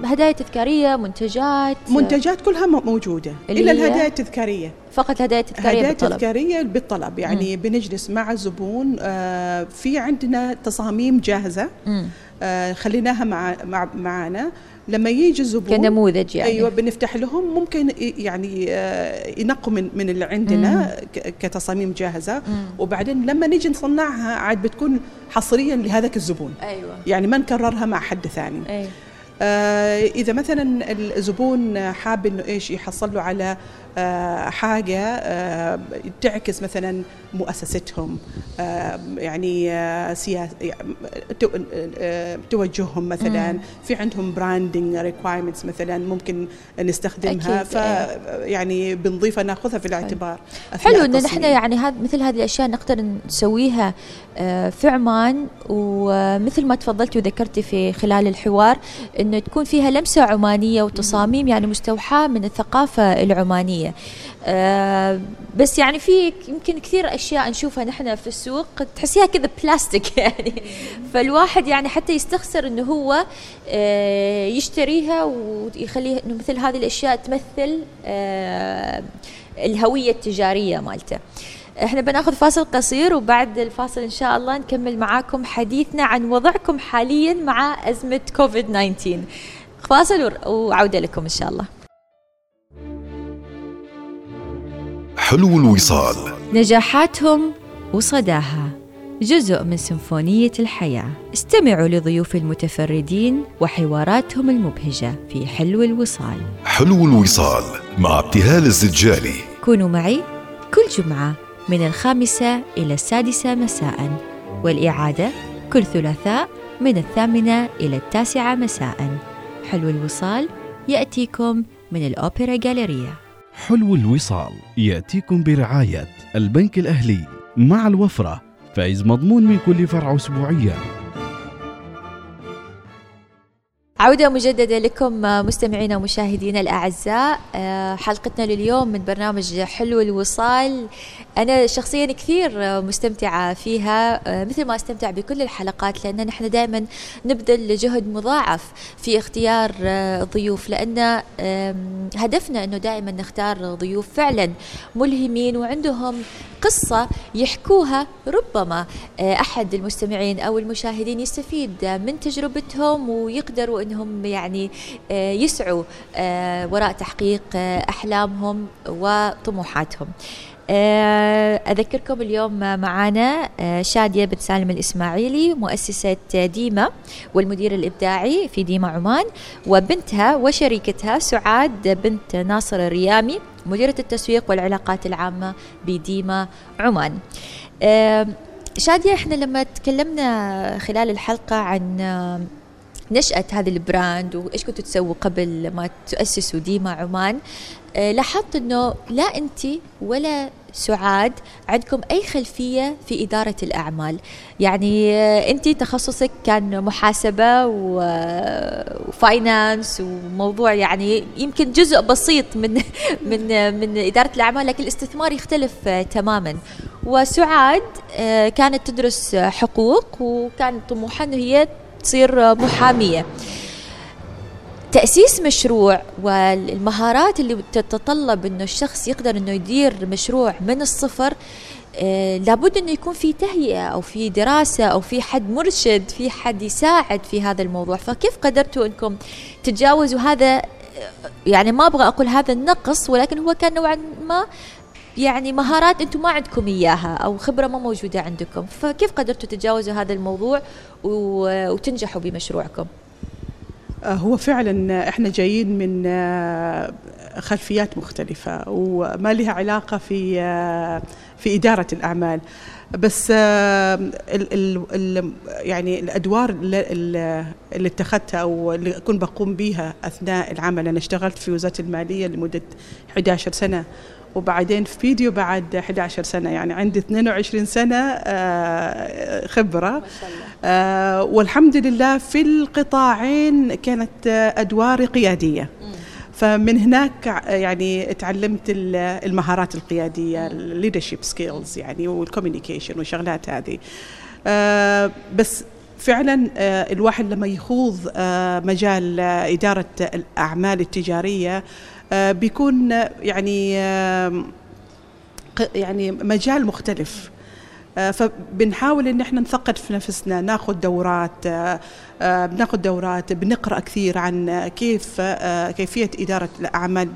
هدايا تذكارية منتجات. منتجات كلها موجودة إلا؟ الهدايا التذكارية. فقط هدايا تذكارية هدايا بالطلب. تذكارية بالطلب يعني بنجلس مع الزبون آه في عندنا تصاميم جاهزة مم. آه خليناها مع مع معنا. لما يجي الزبون كنموذج يعني. أيوه بنفتح لهم ممكن يعني آه، ينقوا من من اللي عندنا ك- كتصاميم جاهزة. مم. وبعدين لما نيجي نصنعها عاد بتكون حصريا لهذاك الزبون. أيوه. يعني ما نكررها مع حد ثاني. أيوه. آه إذا مثلا الزبون حاب إنه إيش يحصل له على آه حاجة آه تعكس مثلا مؤسستهم آه يعني سياس تو- آه توجههم مثلا. في عندهم branding requirements مثلا ممكن نستخدمها. ف يعني بنضيفها ناخذها في الاعتبار أثناء حلو إن. نحن يعني هذا مثل هذه الأشياء نقدر نسويها في عمان. ومثل ما تفضلتي وذكرتي في خلال الحوار إنه تكون فيها لمسة عمانية وتصاميم يعني مستوحاة من الثقافة العمانية. آه، بس يعني في يمكن كثير أشياء نشوفها نحن في السوق تحسيها كذا بلاستيك يعني. فالواحد يعني حتى يستخسر إنه هو آه، يشتريها ويخليها إنه مثل هذه الأشياء تمثل آه، الهوية التجارية مالته. إحنا بناخذ فاصل قصير وبعد الفاصل إن شاء الله نكمل معاكم حديثنا عن وضعكم حاليا مع أزمة كوفيد 19 فاصل وعودة لكم إن شاء الله. حلو الوصال. نجاحاتهم وصداها. جزء من سيمفونية الحياة. استمعوا لضيوف المتفردين وحواراتهم المبهجة في حلو الوصال. حلو الوصال مع ابتهال الزجالي. كونوا معي كل جمعة من الخامسة إلى السادسة مساء والإعادة كل ثلاثاء من الثامنة إلى التاسعة مساء. حلو الوصال يأتيكم من الأوبرا جاليريا. حلو الوصال يأتيكم برعاية البنك الأهلي مع الوفرة فايز مضمون من كل فرع اسبوعيا. عودة مجددة لكم مستمعينا ومشاهدينا الأعزاء. آه، حلقتنا لليوم من برنامج حلو الوصال. أنا شخصيا كثير مستمتعة فيها آه، مثل ما أستمتع بكل الحلقات لأن نحن دائما نبذل جهد مضاعف في اختيار آه، ضيوف لأن هدفنا أنه دائما نختار ضيوف فعلا ملهمين وعندهم قصة يحكوها ربما آه، أحد المستمعين أو المشاهدين يستفيد من تجربتهم ويقدروا أنهم يعني آه، يسعوا آه، وراء تحقيق آه، أحلامهم وطموحاتهم. أذكركم اليوم معنا شادية بن سالم الإسماعيلي مؤسسة ديما والمدير الإبداعي في ديما عمان وبنتها وشريكتها سعاد بنت ناصر الريامي مديرة التسويق والعلاقات العامة بديما عمان. شادية إحنا لما تكلمنا خلال الحلقة عن آه، نشأة هذا البراند وإيش كنتوا تسووا قبل ما تؤسسوا ديما عمان؟ آه، لاحظت أنه لا أنت ولا سعاد عندكم أي خلفية في إدارة الأعمال. يعني آه، أنت تخصصك كان محاسبة وفاينانس وموضوع يعني يمكن جزء بسيط من من من إدارة الأعمال لكن الاستثمار يختلف آه، تماما. وسعاد آه، كانت تدرس آه، حقوق وكان طموحها أنه هي تصير محامية. تأسيس مشروع والمهارات اللي تتطلب إنه الشخص يقدر إنه يدير مشروع من الصفر آه، لابد إنه يكون في تهيئة أو في دراسة أو في حد مرشد في حد يساعد في هذا الموضوع. فكيف قدرتوا إنكم تتجاوزوا هذا؟ يعني ما أبغى أقول هذا النقص ولكن هو كان نوعا ما يعني مهارات أنتم ما عندكم إياها أو خبرة ما موجودة عندكم. فكيف قدرتوا تتجاوزوا هذا الموضوع وتنجحوا بمشروعكم؟ آه، هو فعلا إحنا جايين من آه، خلفيات مختلفة وما لها علاقة في آه، في إدارة الأعمال. بس ال ال ال يعني الأدوار اللي, اتخذتها أو اللي كنت بقوم بها أثناء العمل. أنا اشتغلت في وزارة المالية لمدة 11 سنة. وبعدين في فيديو بعد 11 سنة يعني عندي 22 سنة آه، خبرة. آه، والحمد لله في القطاعين كانت أدواري قيادية. فمن هناك يعني تعلمت ال- المهارات القيادية ال leadership skills يعني وال communication والشغلات هذه. آه، بس فعلا الواحد لما يخوض مجال إدارة الأعمال التجارية بيكون آه، يعني آه، ق- يعني مجال مختلف. فبنحاول إن إحنا نثقف في نفسنا ناخذ دورات آه، آه، بناخذ دورات بنقرأ كثير عن آه، كيف آه، كيفية إدارة الأعمال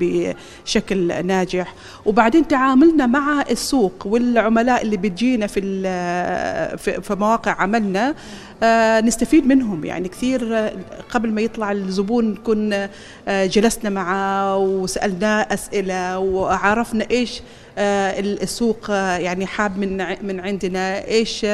بشكل ناجح. وبعدين تعاملنا مع السوق والعملاء اللي بتجينا في في مواقع عملنا آه، نستفيد منهم. يعني كثير آه، قبل ما يطلع الزبون آه، جلسنا معه وسألناه أسئلة وعرفنا إيش آه، السوق آه، يعني حاب من من عندنا. إيش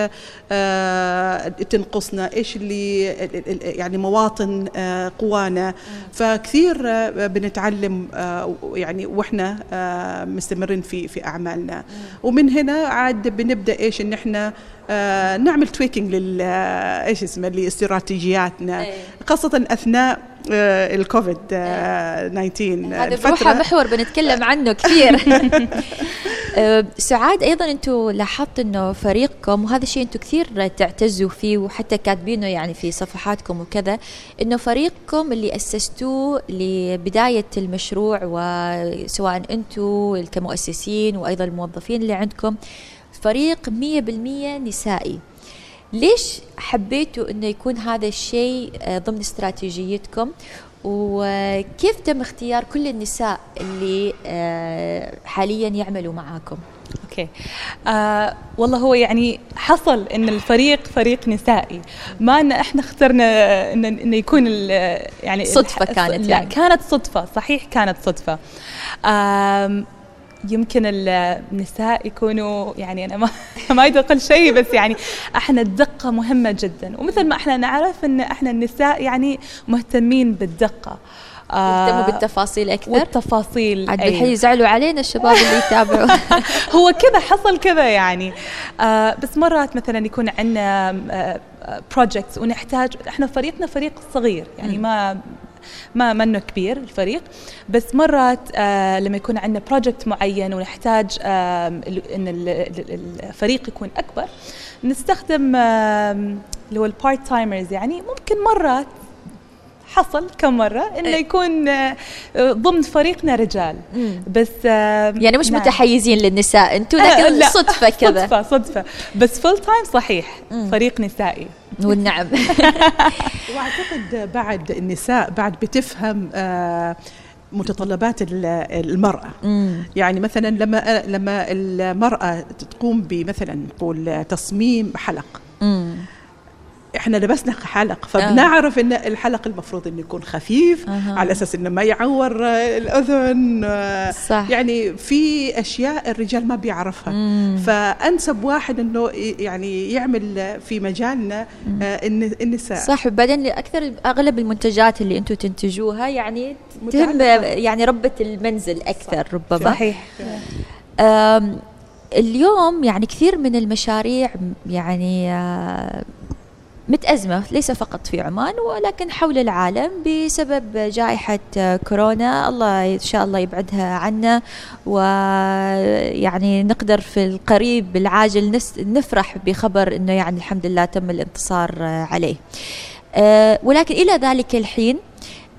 آه، تنقصنا؟ إيش اللي ال- ال- يعني مواطن آه، قوانا؟ فكثير آه، بنتعلم آه، يعني وإحنا آه، مستمرين في في أعمالنا. ومن هنا عاد بنبدأ إيش إن إحنا آه، نعمل تويكينج لل آه، إيش اسمه لاستراتيجياتنا إيه. خاصة أثناء آه، الكوفيد آه، 19 هذا بروحة محور بنتكلم عنه كثير. سعاد أيضا أنتم لاحظت إنه فريقكم وهذا الشيء أنتم كثير تعتزوا فيه وحتى كاتبينه يعني في صفحاتكم وكذا إنه فريقكم اللي أسستوه لبداية المشروع وسواء أنتم كمؤسسين وأيضا الموظفين اللي عندكم فريق 100% نسائي. ليش حبيتوا إنه يكون هذا الشيء آه، ضمن استراتيجيتكم؟ وكيف تم اختيار كل النساء اللي آه، حاليا يعملوا معاكم؟ أوكي. آه والله هو يعني حصل إن الفريق فريق نسائي. ما إن إحنا اخترنا إن انه يكون يعني الح- كانت لا يعني. كانت صدفة صحيح كانت صدفة. آم يمكن النساء يكونوا يعني أنا ما ما اريد أقول شيء بس يعني إحنا الدقة مهمة جدا. ومثل ما إحنا نعرف إن إحنا النساء يعني مهتمين بالدقة. يهتموا بالتفاصيل أكثر. والتفاصيل عاد. الحين يزعلوا علينا الشباب اللي يتابعوا. هو كذا حصل كذا يعني. آه بس مرات مثلا يكون عندنا projects ونحتاج إحنا فريقنا فريق صغير يعني ما ما منه كبير الفريق. بس مرات آه لما يكون عندنا project معين ونحتاج إن ال- ال- الفريق يكون أكبر نستخدم اللي هو ال part timers يعني. ممكن مرات حصل كم مرة إنه إيه. يكون آه، ضمن فريقنا رجال. بس آه، يعني مش نعم. متحيزين للنساء أنتم آه، لكن لا. صدفة كذا صدفة صدفة بس full time صحيح. فريق نسائي والنعم وأعتقد بعد النساء بعد بتفهم آه، متطلبات ال- المرأة مم. يعني مثلا لما لما المرأة تقوم بمثلا نقول تصميم حلق مم. إحنا لبسنا حلق فبنعرف إن الحلق المفروض إنه يكون خفيف أها. على أساس إنه ما يعور آه، الأذن. آه، صح. يعني في أشياء الرجال ما بيعرفها. مم. فأنسب واحد إنه يعني يعمل في مجالنا آه، الن- النساء. صح. وبعدين أكثر أغلب المنتجات اللي أنتم تنتجوها يعني تهم. يعني ربة المنزل أكثر ربما. صحيح. اليوم يعني كثير من المشاريع يعني آه، متأزمة ليس فقط في عمان ولكن حول العالم بسبب جائحة كورونا. الله إن شاء الله يبعدها عنا ويعني نقدر في القريب العاجل نفرح بخبر أنه يعني الحمد لله تم الانتصار عليه. آه، ولكن إلى ذلك الحين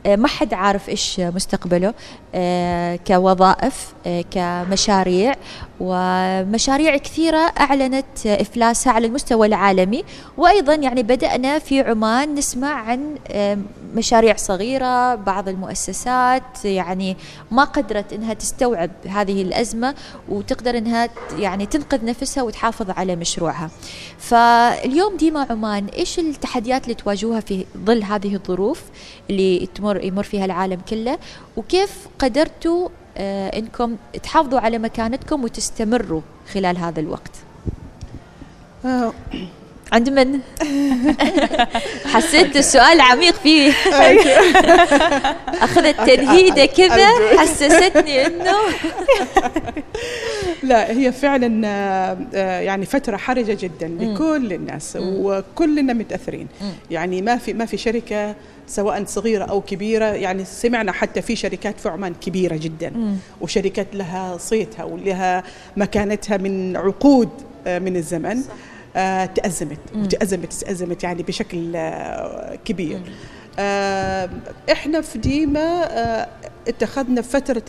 ما حد عارف إيش مستقبله آه، كوظائف آه، كمشاريع. ومشاريع كثيرة أعلنت آه، إفلاسها على المستوى العالمي. وأيضا يعني بدأنا في عمان نسمع عن آه، مشاريع صغيرة بعض المؤسسات. يعني ما قدرت إنها تستوعب هذه الأزمة وتقدر إنها يعني تنقذ نفسها وتحافظ على مشروعها. فاليوم ديما عمان إيش التحديات اللي تواجهوها في ظل هذه الظروف اللي تمر يمر فيها العالم كله وكيف قدرتوا آه إنكم تحافظوا على مكانتكم وتستمروا خلال هذا الوقت؟ عند من؟ حسيت السؤال عميق فيه. أخذت تنهيده كذا حسستني إنه لا هي فعلا آه، آه، يعني فترة حرجة جدا لكل الناس وكلنا متأثرين. يعني ما في ما في شركة سواء صغيرة أو كبيرة يعني سمعنا حتى في شركات في عمان كبيرة جدا وشركات لها صيتها ولها مكانتها من عقود آه، من الزمن. آه، تأزمت وتأزمت تأزمت يعني بشكل آه، كبير. آه، إحنا في ديما آه، اتخذنا في فترة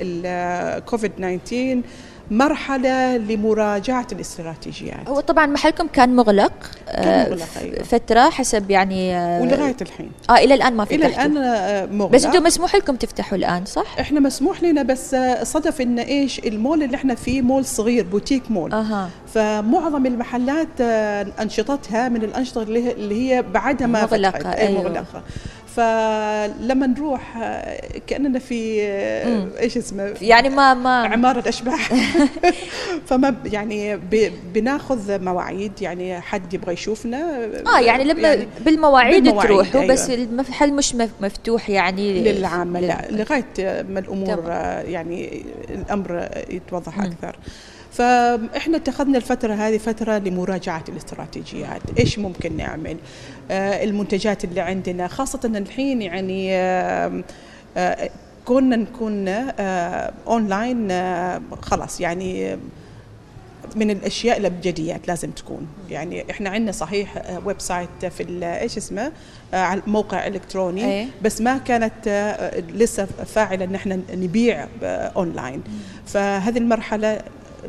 الكوفيد 19 مرحلة لمراجعة الاستراتيجيات. هو طبعا محلكم كان مغلق آه، مغلق، أيوة. فترة حسب يعني آه، ولغاية الحين. آه إلى الآن ما إلى فتحتوا الآن آه، مغلق. بس أنتم مسموح لكم تفتحوا الآن صح؟ إحنا مسموح لنا بس صدف إن إيش المول اللي إحنا فيه مول صغير بوتيك مول. أها. فمعظم المحلات أنشطتها من الأنشطة اللي هي- بعدها ما مغلقة، فتحت. أي أيوة. مغلقة. فلما نروح كأننا في. إيش اسمه يعني ما ما عمارة أشباح فما يعني بناخذ مواعيد يعني حد يبغى يشوفنا آه يعني لما بالمواعيد, بالمواعيد، تروحوا بس أيوة. المحل مش مف- مفتوح يعني للعامة لا لغاية ما. آه، يعني الأمر يتوضح أكثر فإحنا اتخذنا الفترة هذه فترة لمراجعة الاستراتيجيات. إيش ممكن نعمل؟ آه، المنتجات اللي عندنا خاصة إن الحين يعني آه، كنا نكون أونلاين آه، خلاص يعني من الأشياء الأبجديات لازم تكون. يعني إحنا عندنا صحيح website في إيش اسمه؟ على موقع إلكتروني أي. بس ما كانت لسه فاعلة إن إحنا نبيع اونلاين فهذه المرحلة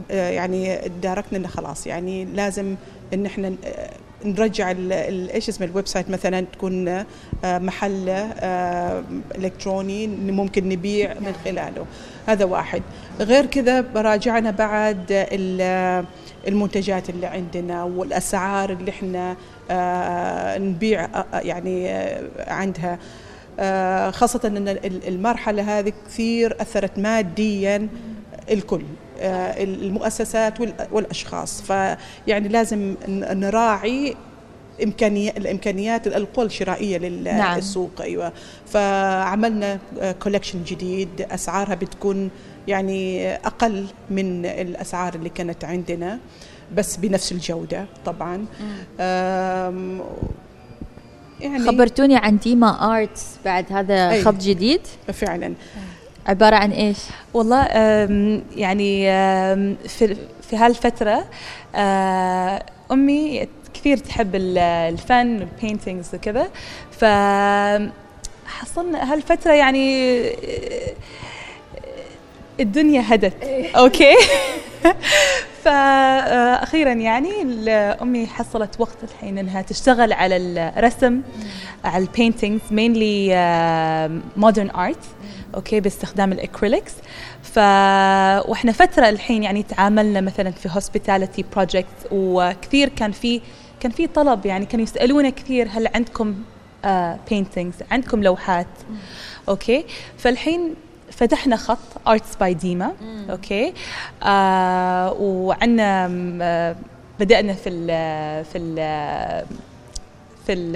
يعني أدركنا إنه خلاص يعني لازم إن إحنا آه، نرجع إيش اسمه ال website مثلا تكون آه، محل آه، إلكتروني ممكن نبيع من خلاله. هذا واحد. غير كذا براجعنا بعد ال- المنتجات اللي عندنا والأسعار اللي إحنا آه، نبيع آه، يعني آه، عندها. آه، خاصة أن ال- المرحلة هذه كثير أثرت ماديا الكل. آه، المؤسسات وال- والأشخاص. فيعني لازم نراعي امكانيات الإمكانيات القوى الشرائية نعم. للسوق أيوه. فعملنا collection جديد. أسعارها بتكون يعني أقل من الأسعار اللي كانت عندنا بس بنفس الجودة طبعا. يعني خبرتوني عن ديما arts بعد هذا. خط جديد. فعلا. عبارة عن إيش؟ والله يعني في في هالفترة أمي كثير تحب ال- الفن وال paintings وكذا ف حصلنا هالفترة يعني الدنيا هدت. okay؟ فاخيرا يعني ال- امي حصلت وقت الحين إنها تشتغل على الرسم على ال paintings mainly modern art okay باستخدام ال acrylics ف وإحنا فترة الحين يعني تعاملنا مثلا في hospitality project وكثير كان في كان في طلب يعني كانوا يسألونا كثير هل عندكم paintings عندكم لوحات؟ okay؟ فالحين فتحنا خط arts by ديما okay. آه وعندنا آه بدأنا في ال في ال في ال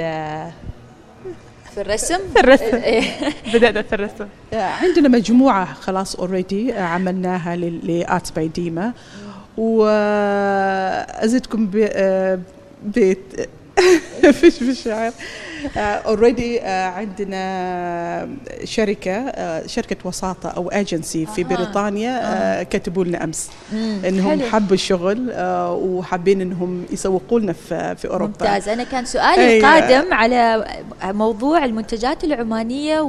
في الرسم؟ في الرسم. إيه. بدأنا في الرسم. آه، عندنا مجموعة خلاص already عملناها ل arts by ديما وأزيدكم ب آه، فيش في الشعر already عندنا شركة آه، شركة وساطة أو ايجنسي في. بريطانيا آه، كتبوا لنا مم. إنهم. حبوا الشغل آه، وحابين إنهم يسوقوا لنا في في أوروبا ممتاز أنا كان سؤالي. القادم على موضوع المنتجات العمانية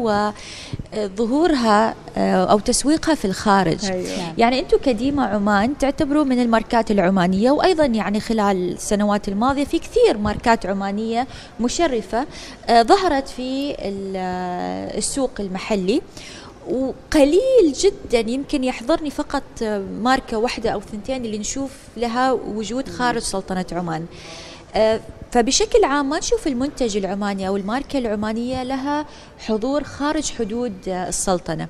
وظهورها أو تسويقها في الخارج أيوة. يعني أنتم كديما عمان تعتبروا من الماركات العمانية وأيضا يعني خلال السنوات الماضية في كثير ماركات عمانية مشرفة آه، ظهرت في آه، السوق المحلي. وقليل جدا يمكن يحضرني فقط آه، ماركة واحدة أو ثنتين اللي نشوف لها وجود خارج سلطنة عمان. فبشكل عام ما نشوف المنتج العماني أو الماركة العمانية لها حضور خارج حدود السلطنة.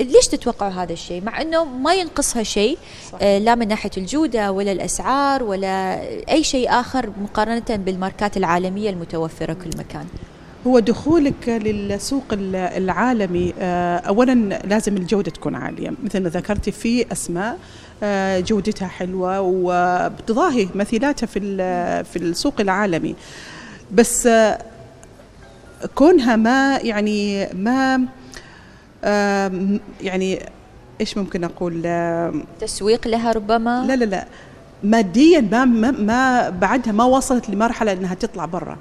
ليش تتوقعوا هذا الشيء؟ مع أنه ما ينقصها شيء آه، لا من ناحية الجودة ولا الأسعار ولا أي شيء آخر مقارنة بالماركات العالمية المتوفرة كل مكان. هو دخولك للسوق ال- العالمي آه، اولا لازم الجودة تكون عالية مثل ما ذكرتي في أسماء. جودتها حلوة وبتضاهي مثيلاتها في في السوق العالمي. بس آه، كونها ما يعني ما آم، يعني إيش ممكن أقول؟ تسويق لها ربما؟ لا لا لا. ماديا ما ما, بعدها ما وصلت لمرحلة إنها تطلع برا.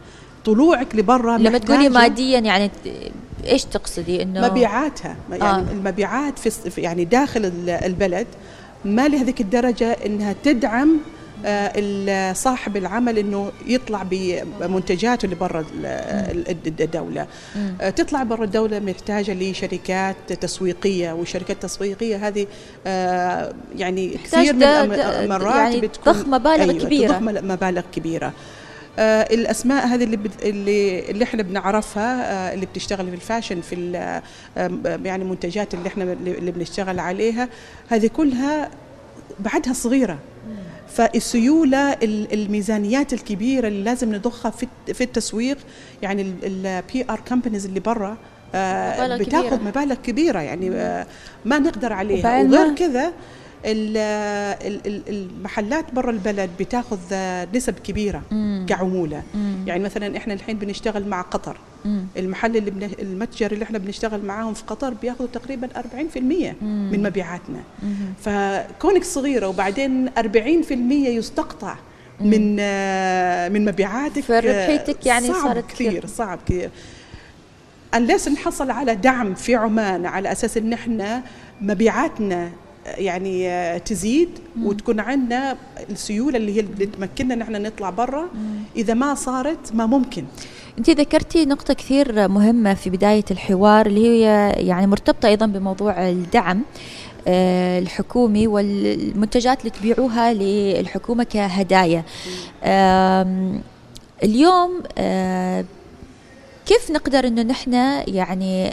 طلوعك لبرا لما تقولي ماديا يعني إيش تقصدي؟ إنه مبيعاتها. يعني آه. آه. المبيعات في يعني داخل ال- البلد ما لهذيك الدرجة إنها تدعم آه، صاحب العمل إنه يطلع بمنتجاته لبرا ال- ال- الدولة مم. آه، تطلع برا الدولة محتاجة لشركات تسويقية والشركات التسويقيه هذه آه، يعني كثير من المرات يعني بتكون ضخ مبالغ أيوة كبيرة. تضخ مل- مبالغ كبيرة الأسماء هذه اللي اللي اللي إحنا بنعرفها آه اللي بتشتغل في ال fashion في ال- آه يعني منتجات اللي إحنا اللي بنشتغل عليها هذه كلها بعدها صغيرة فالسيولة ال- الميزانيات الكبيرة اللي لازم نضخها في الت- في التسويق يعني ال PR companies اللي برا آه مبالغ بتاخذ كبيرة. مبالغ كبيرة يعني آه ما نقدر عليها وغير كذا المحلات برا البلد بتاخذ آه، نسب كبيرة مم. كعمولة مم. يعني مثلا إحنا الحين بنشتغل مع قطر مم. المحل اللي بن... المتجر اللي إحنا بنشتغل معاهم في قطر بياخذوا تقريبا 40% مم. من مبيعاتنا مم. فكونك صغيرة وبعدين 40% يستقطع من آه، من مبيعاتك فربحيتك يعني صعب صارت كثير صعب كثير unless نحصل على دعم في عمان على أساس إن إحنا مبيعاتنا يعني آه، تزيد وتكون عندنا السيولة اللي هي اللي تمكننا إن إحنا نطلع برا. إذا ما صارت ما ممكن. أنت ذكرتي نقطة كثير مهمة في بداية الحوار اللي هي يعني مرتبطة أيضا بموضوع الدعم آه، الحكومي والمنتجات اللي تبيعوها للحكومة كهدايا. اليوم آه، كيف نقدر إنه نحن يعني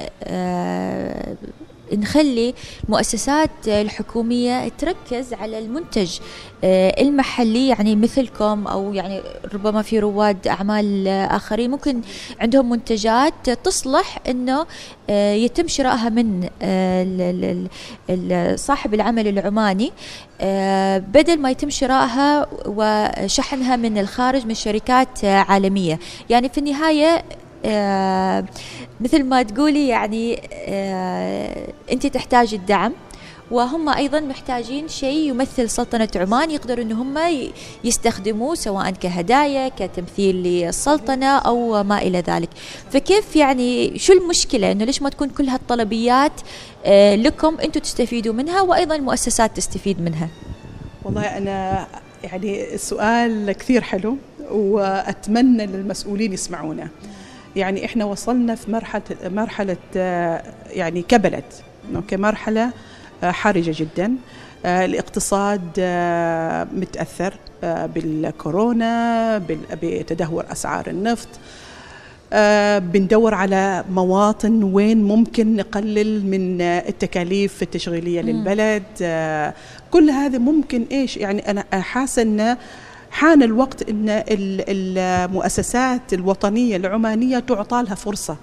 نخلي المؤسسات الحكومية تركز على المنتج آه، المحلي يعني مثلكم أو يعني ربما في رواد أعمال آخرين. ممكن عندهم منتجات تصلح أنه آه، يتم شرائها من آه، صاحب العمل العماني. بدل ما يتم شرائها وشحنها من الخارج من شركات عالمية. يعني في النهاية مثل ما تقولي يعني آه انت تحتاج الدعم. وهم أيضا محتاجين شيء يمثل سلطنة عمان يقدروا إن هم يستخدموه سواء كهدايا كتمثيل للسلطنة أو ما إلى ذلك. فكيف يعني شو المشكلة؟ إنه ليش ما تكون كل هالطلبيات آه لكم أنتم تستفيدوا منها وأيضا المؤسسات تستفيد منها؟ والله أنا يعني السؤال كثير حلو وأتمنى للمسؤولين يسمعونه. يعني إحنا وصلنا في مرحلة مرحلة آه، يعني كبلد أوكي مرحلة آه، حرجة جدا. آه، الاقتصاد متأثر بالكورونا بتدهور أسعار النفط. بندور على مواطن وين ممكن نقلل من التكاليف التشغيلية للبلد. كل هذا ممكن إيش؟ يعني أنا حاسه انه حان الوقت إن المؤسسات الوطنية العمانية تعطى لها فرصة.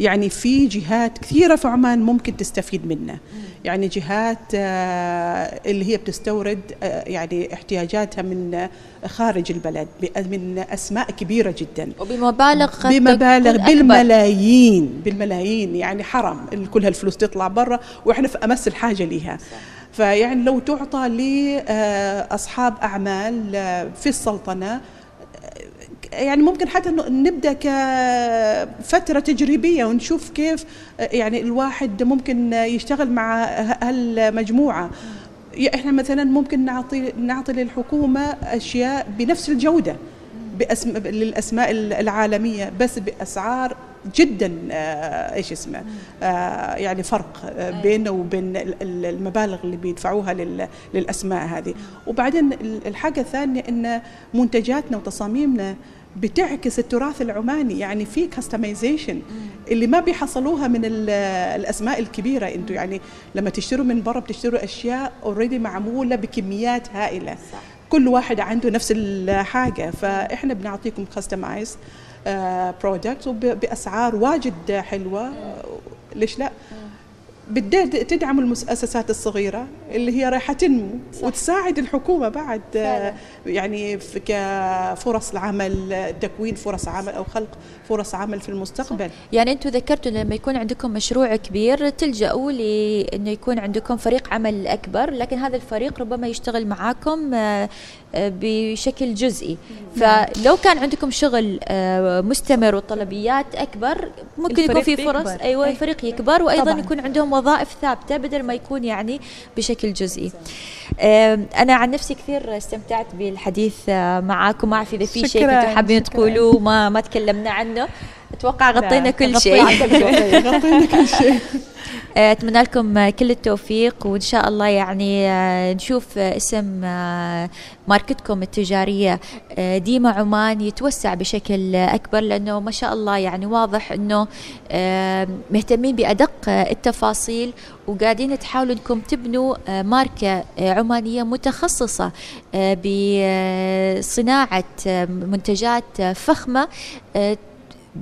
يعني في جهات كثيرة في عمان ممكن تستفيد منها. يعني جهات آه، اللي هي بتستورد آه، يعني احتياجاتها من خارج البلد من أسماء كبيرة جدا. وبمبالغ بمبالغ بالملايين بالملايين. يعني حرام كل هالفلوس تطلع برا وإحنا في أمس الحاجة ليها. فيعني لو تعطى لاصحاب أعمال آه، في السلطنة آه، يعني ممكن حتى نبدأ كفترة تجريبية ونشوف كيف آه، يعني الواحد ممكن يشتغل مع هالمجموعة. إحنا مثلا ممكن نعطي نعطي للحكومة أشياء بنفس الجودة باسم للأسماء العالمية بس بأسعار جدا آه، إيش اسمه آه، يعني فرق آه،. بينه وبين المبالغ اللي بيدفعوها للأسماء هذه. وبعدين الحاجة الثانية إن منتجاتنا وتصاميمنا بتعكس التراث العماني يعني في customization اللي ما بيحصلوها من الأسماء الكبيرة. أنتم يعني لما تشتروا من برا بتشتروا أشياء already معمولة بكميات هائلة. صح. كل واحد عنده نفس الحاجة. فإحنا بنعطيكم customize برودكت وباسعار واجد حلوة ليش لا؟ بديت تدعم المؤسسات الصغيرة اللي هي رايحة تنمو صح. وتساعد الحكومة بعد فعلا. يعني كفرص العمل تكوين فرص عمل أو خلق فرص عمل في المستقبل صح. يعني أنتم ذكرتوا لما يكون عندكم مشروع كبير تلجأوا لأنه يكون عندكم فريق عمل أكبر لكن هذا الفريق ربما يشتغل معاكم آه، آه، بشكل جزئي. فلو كان عندكم شغل آه، مستمر وطلبيات أكبر ممكن يكون في فرص بيكبر. أيوة الفريق يكبر وأيضا طبعا. يكون عندهم وظائف ثابتة بدل ما يكون يعني بشكل جزئي. أنا عن نفسي كثير استمتعت بالحديث آه، معاكم ما أعرف إذا في شيء كنتوا حابين تقولوه ما ما تكلمنا عنه أتوقع غطينا كل شيء. غطينا كل شيء. آه، أتمنى لكم كل التوفيق وإن شاء الله يعني آه، نشوف اسم ماركتكم التجارية ديما عمان يتوسع بشكل أكبر لأنه ما شاء الله يعني واضح إنه مهتمين بأدق التفاصيل وقاعدين تحاولوا إنكم تبنوا ماركة عمانية متخصصة بصناعة منتجات فخمة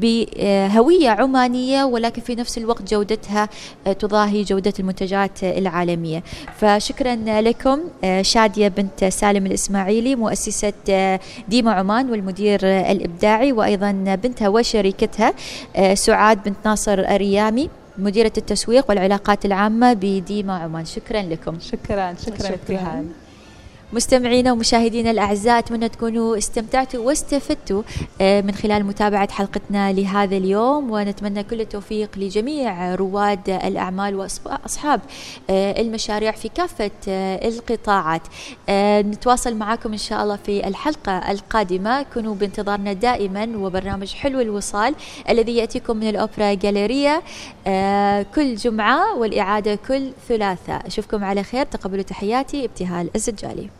بهوية عمانية ولكن في نفس الوقت جودتها آه، تضاهي جودة المنتجات العالمية. فشكرا لكم آه، شادية بنت سالم الإسماعيلي مؤسسة آه، ديما عمان والمدير الإبداعي وأيضا بنتها وشريكتها سعاد بنت ناصر الريامي مديرة التسويق والعلاقات العامة بديما عمان. شكرا لكم. شكرا شكرا, شكرا. مستمعينا ومشاهدينا الأعزاء أتمنى تكونوا استمتعتوا واستفدتوا آه، من خلال متابعة حلقتنا لهذا اليوم ونتمنى كل التوفيق لجميع رواد الأعمال وأصحاب آه، المشاريع في كافة آه، القطاعات. نتواصل معكم إن شاء الله في الحلقة القادمة. كونوا بانتظارنا دائما وبرنامج حلو الوصال الذي يأتيكم من الأوبرا جاليريا كل جمعة والإعادة كل ثلاثاء. أشوفكم على خير. تقبلوا تحياتي. ابتهال الزجالي.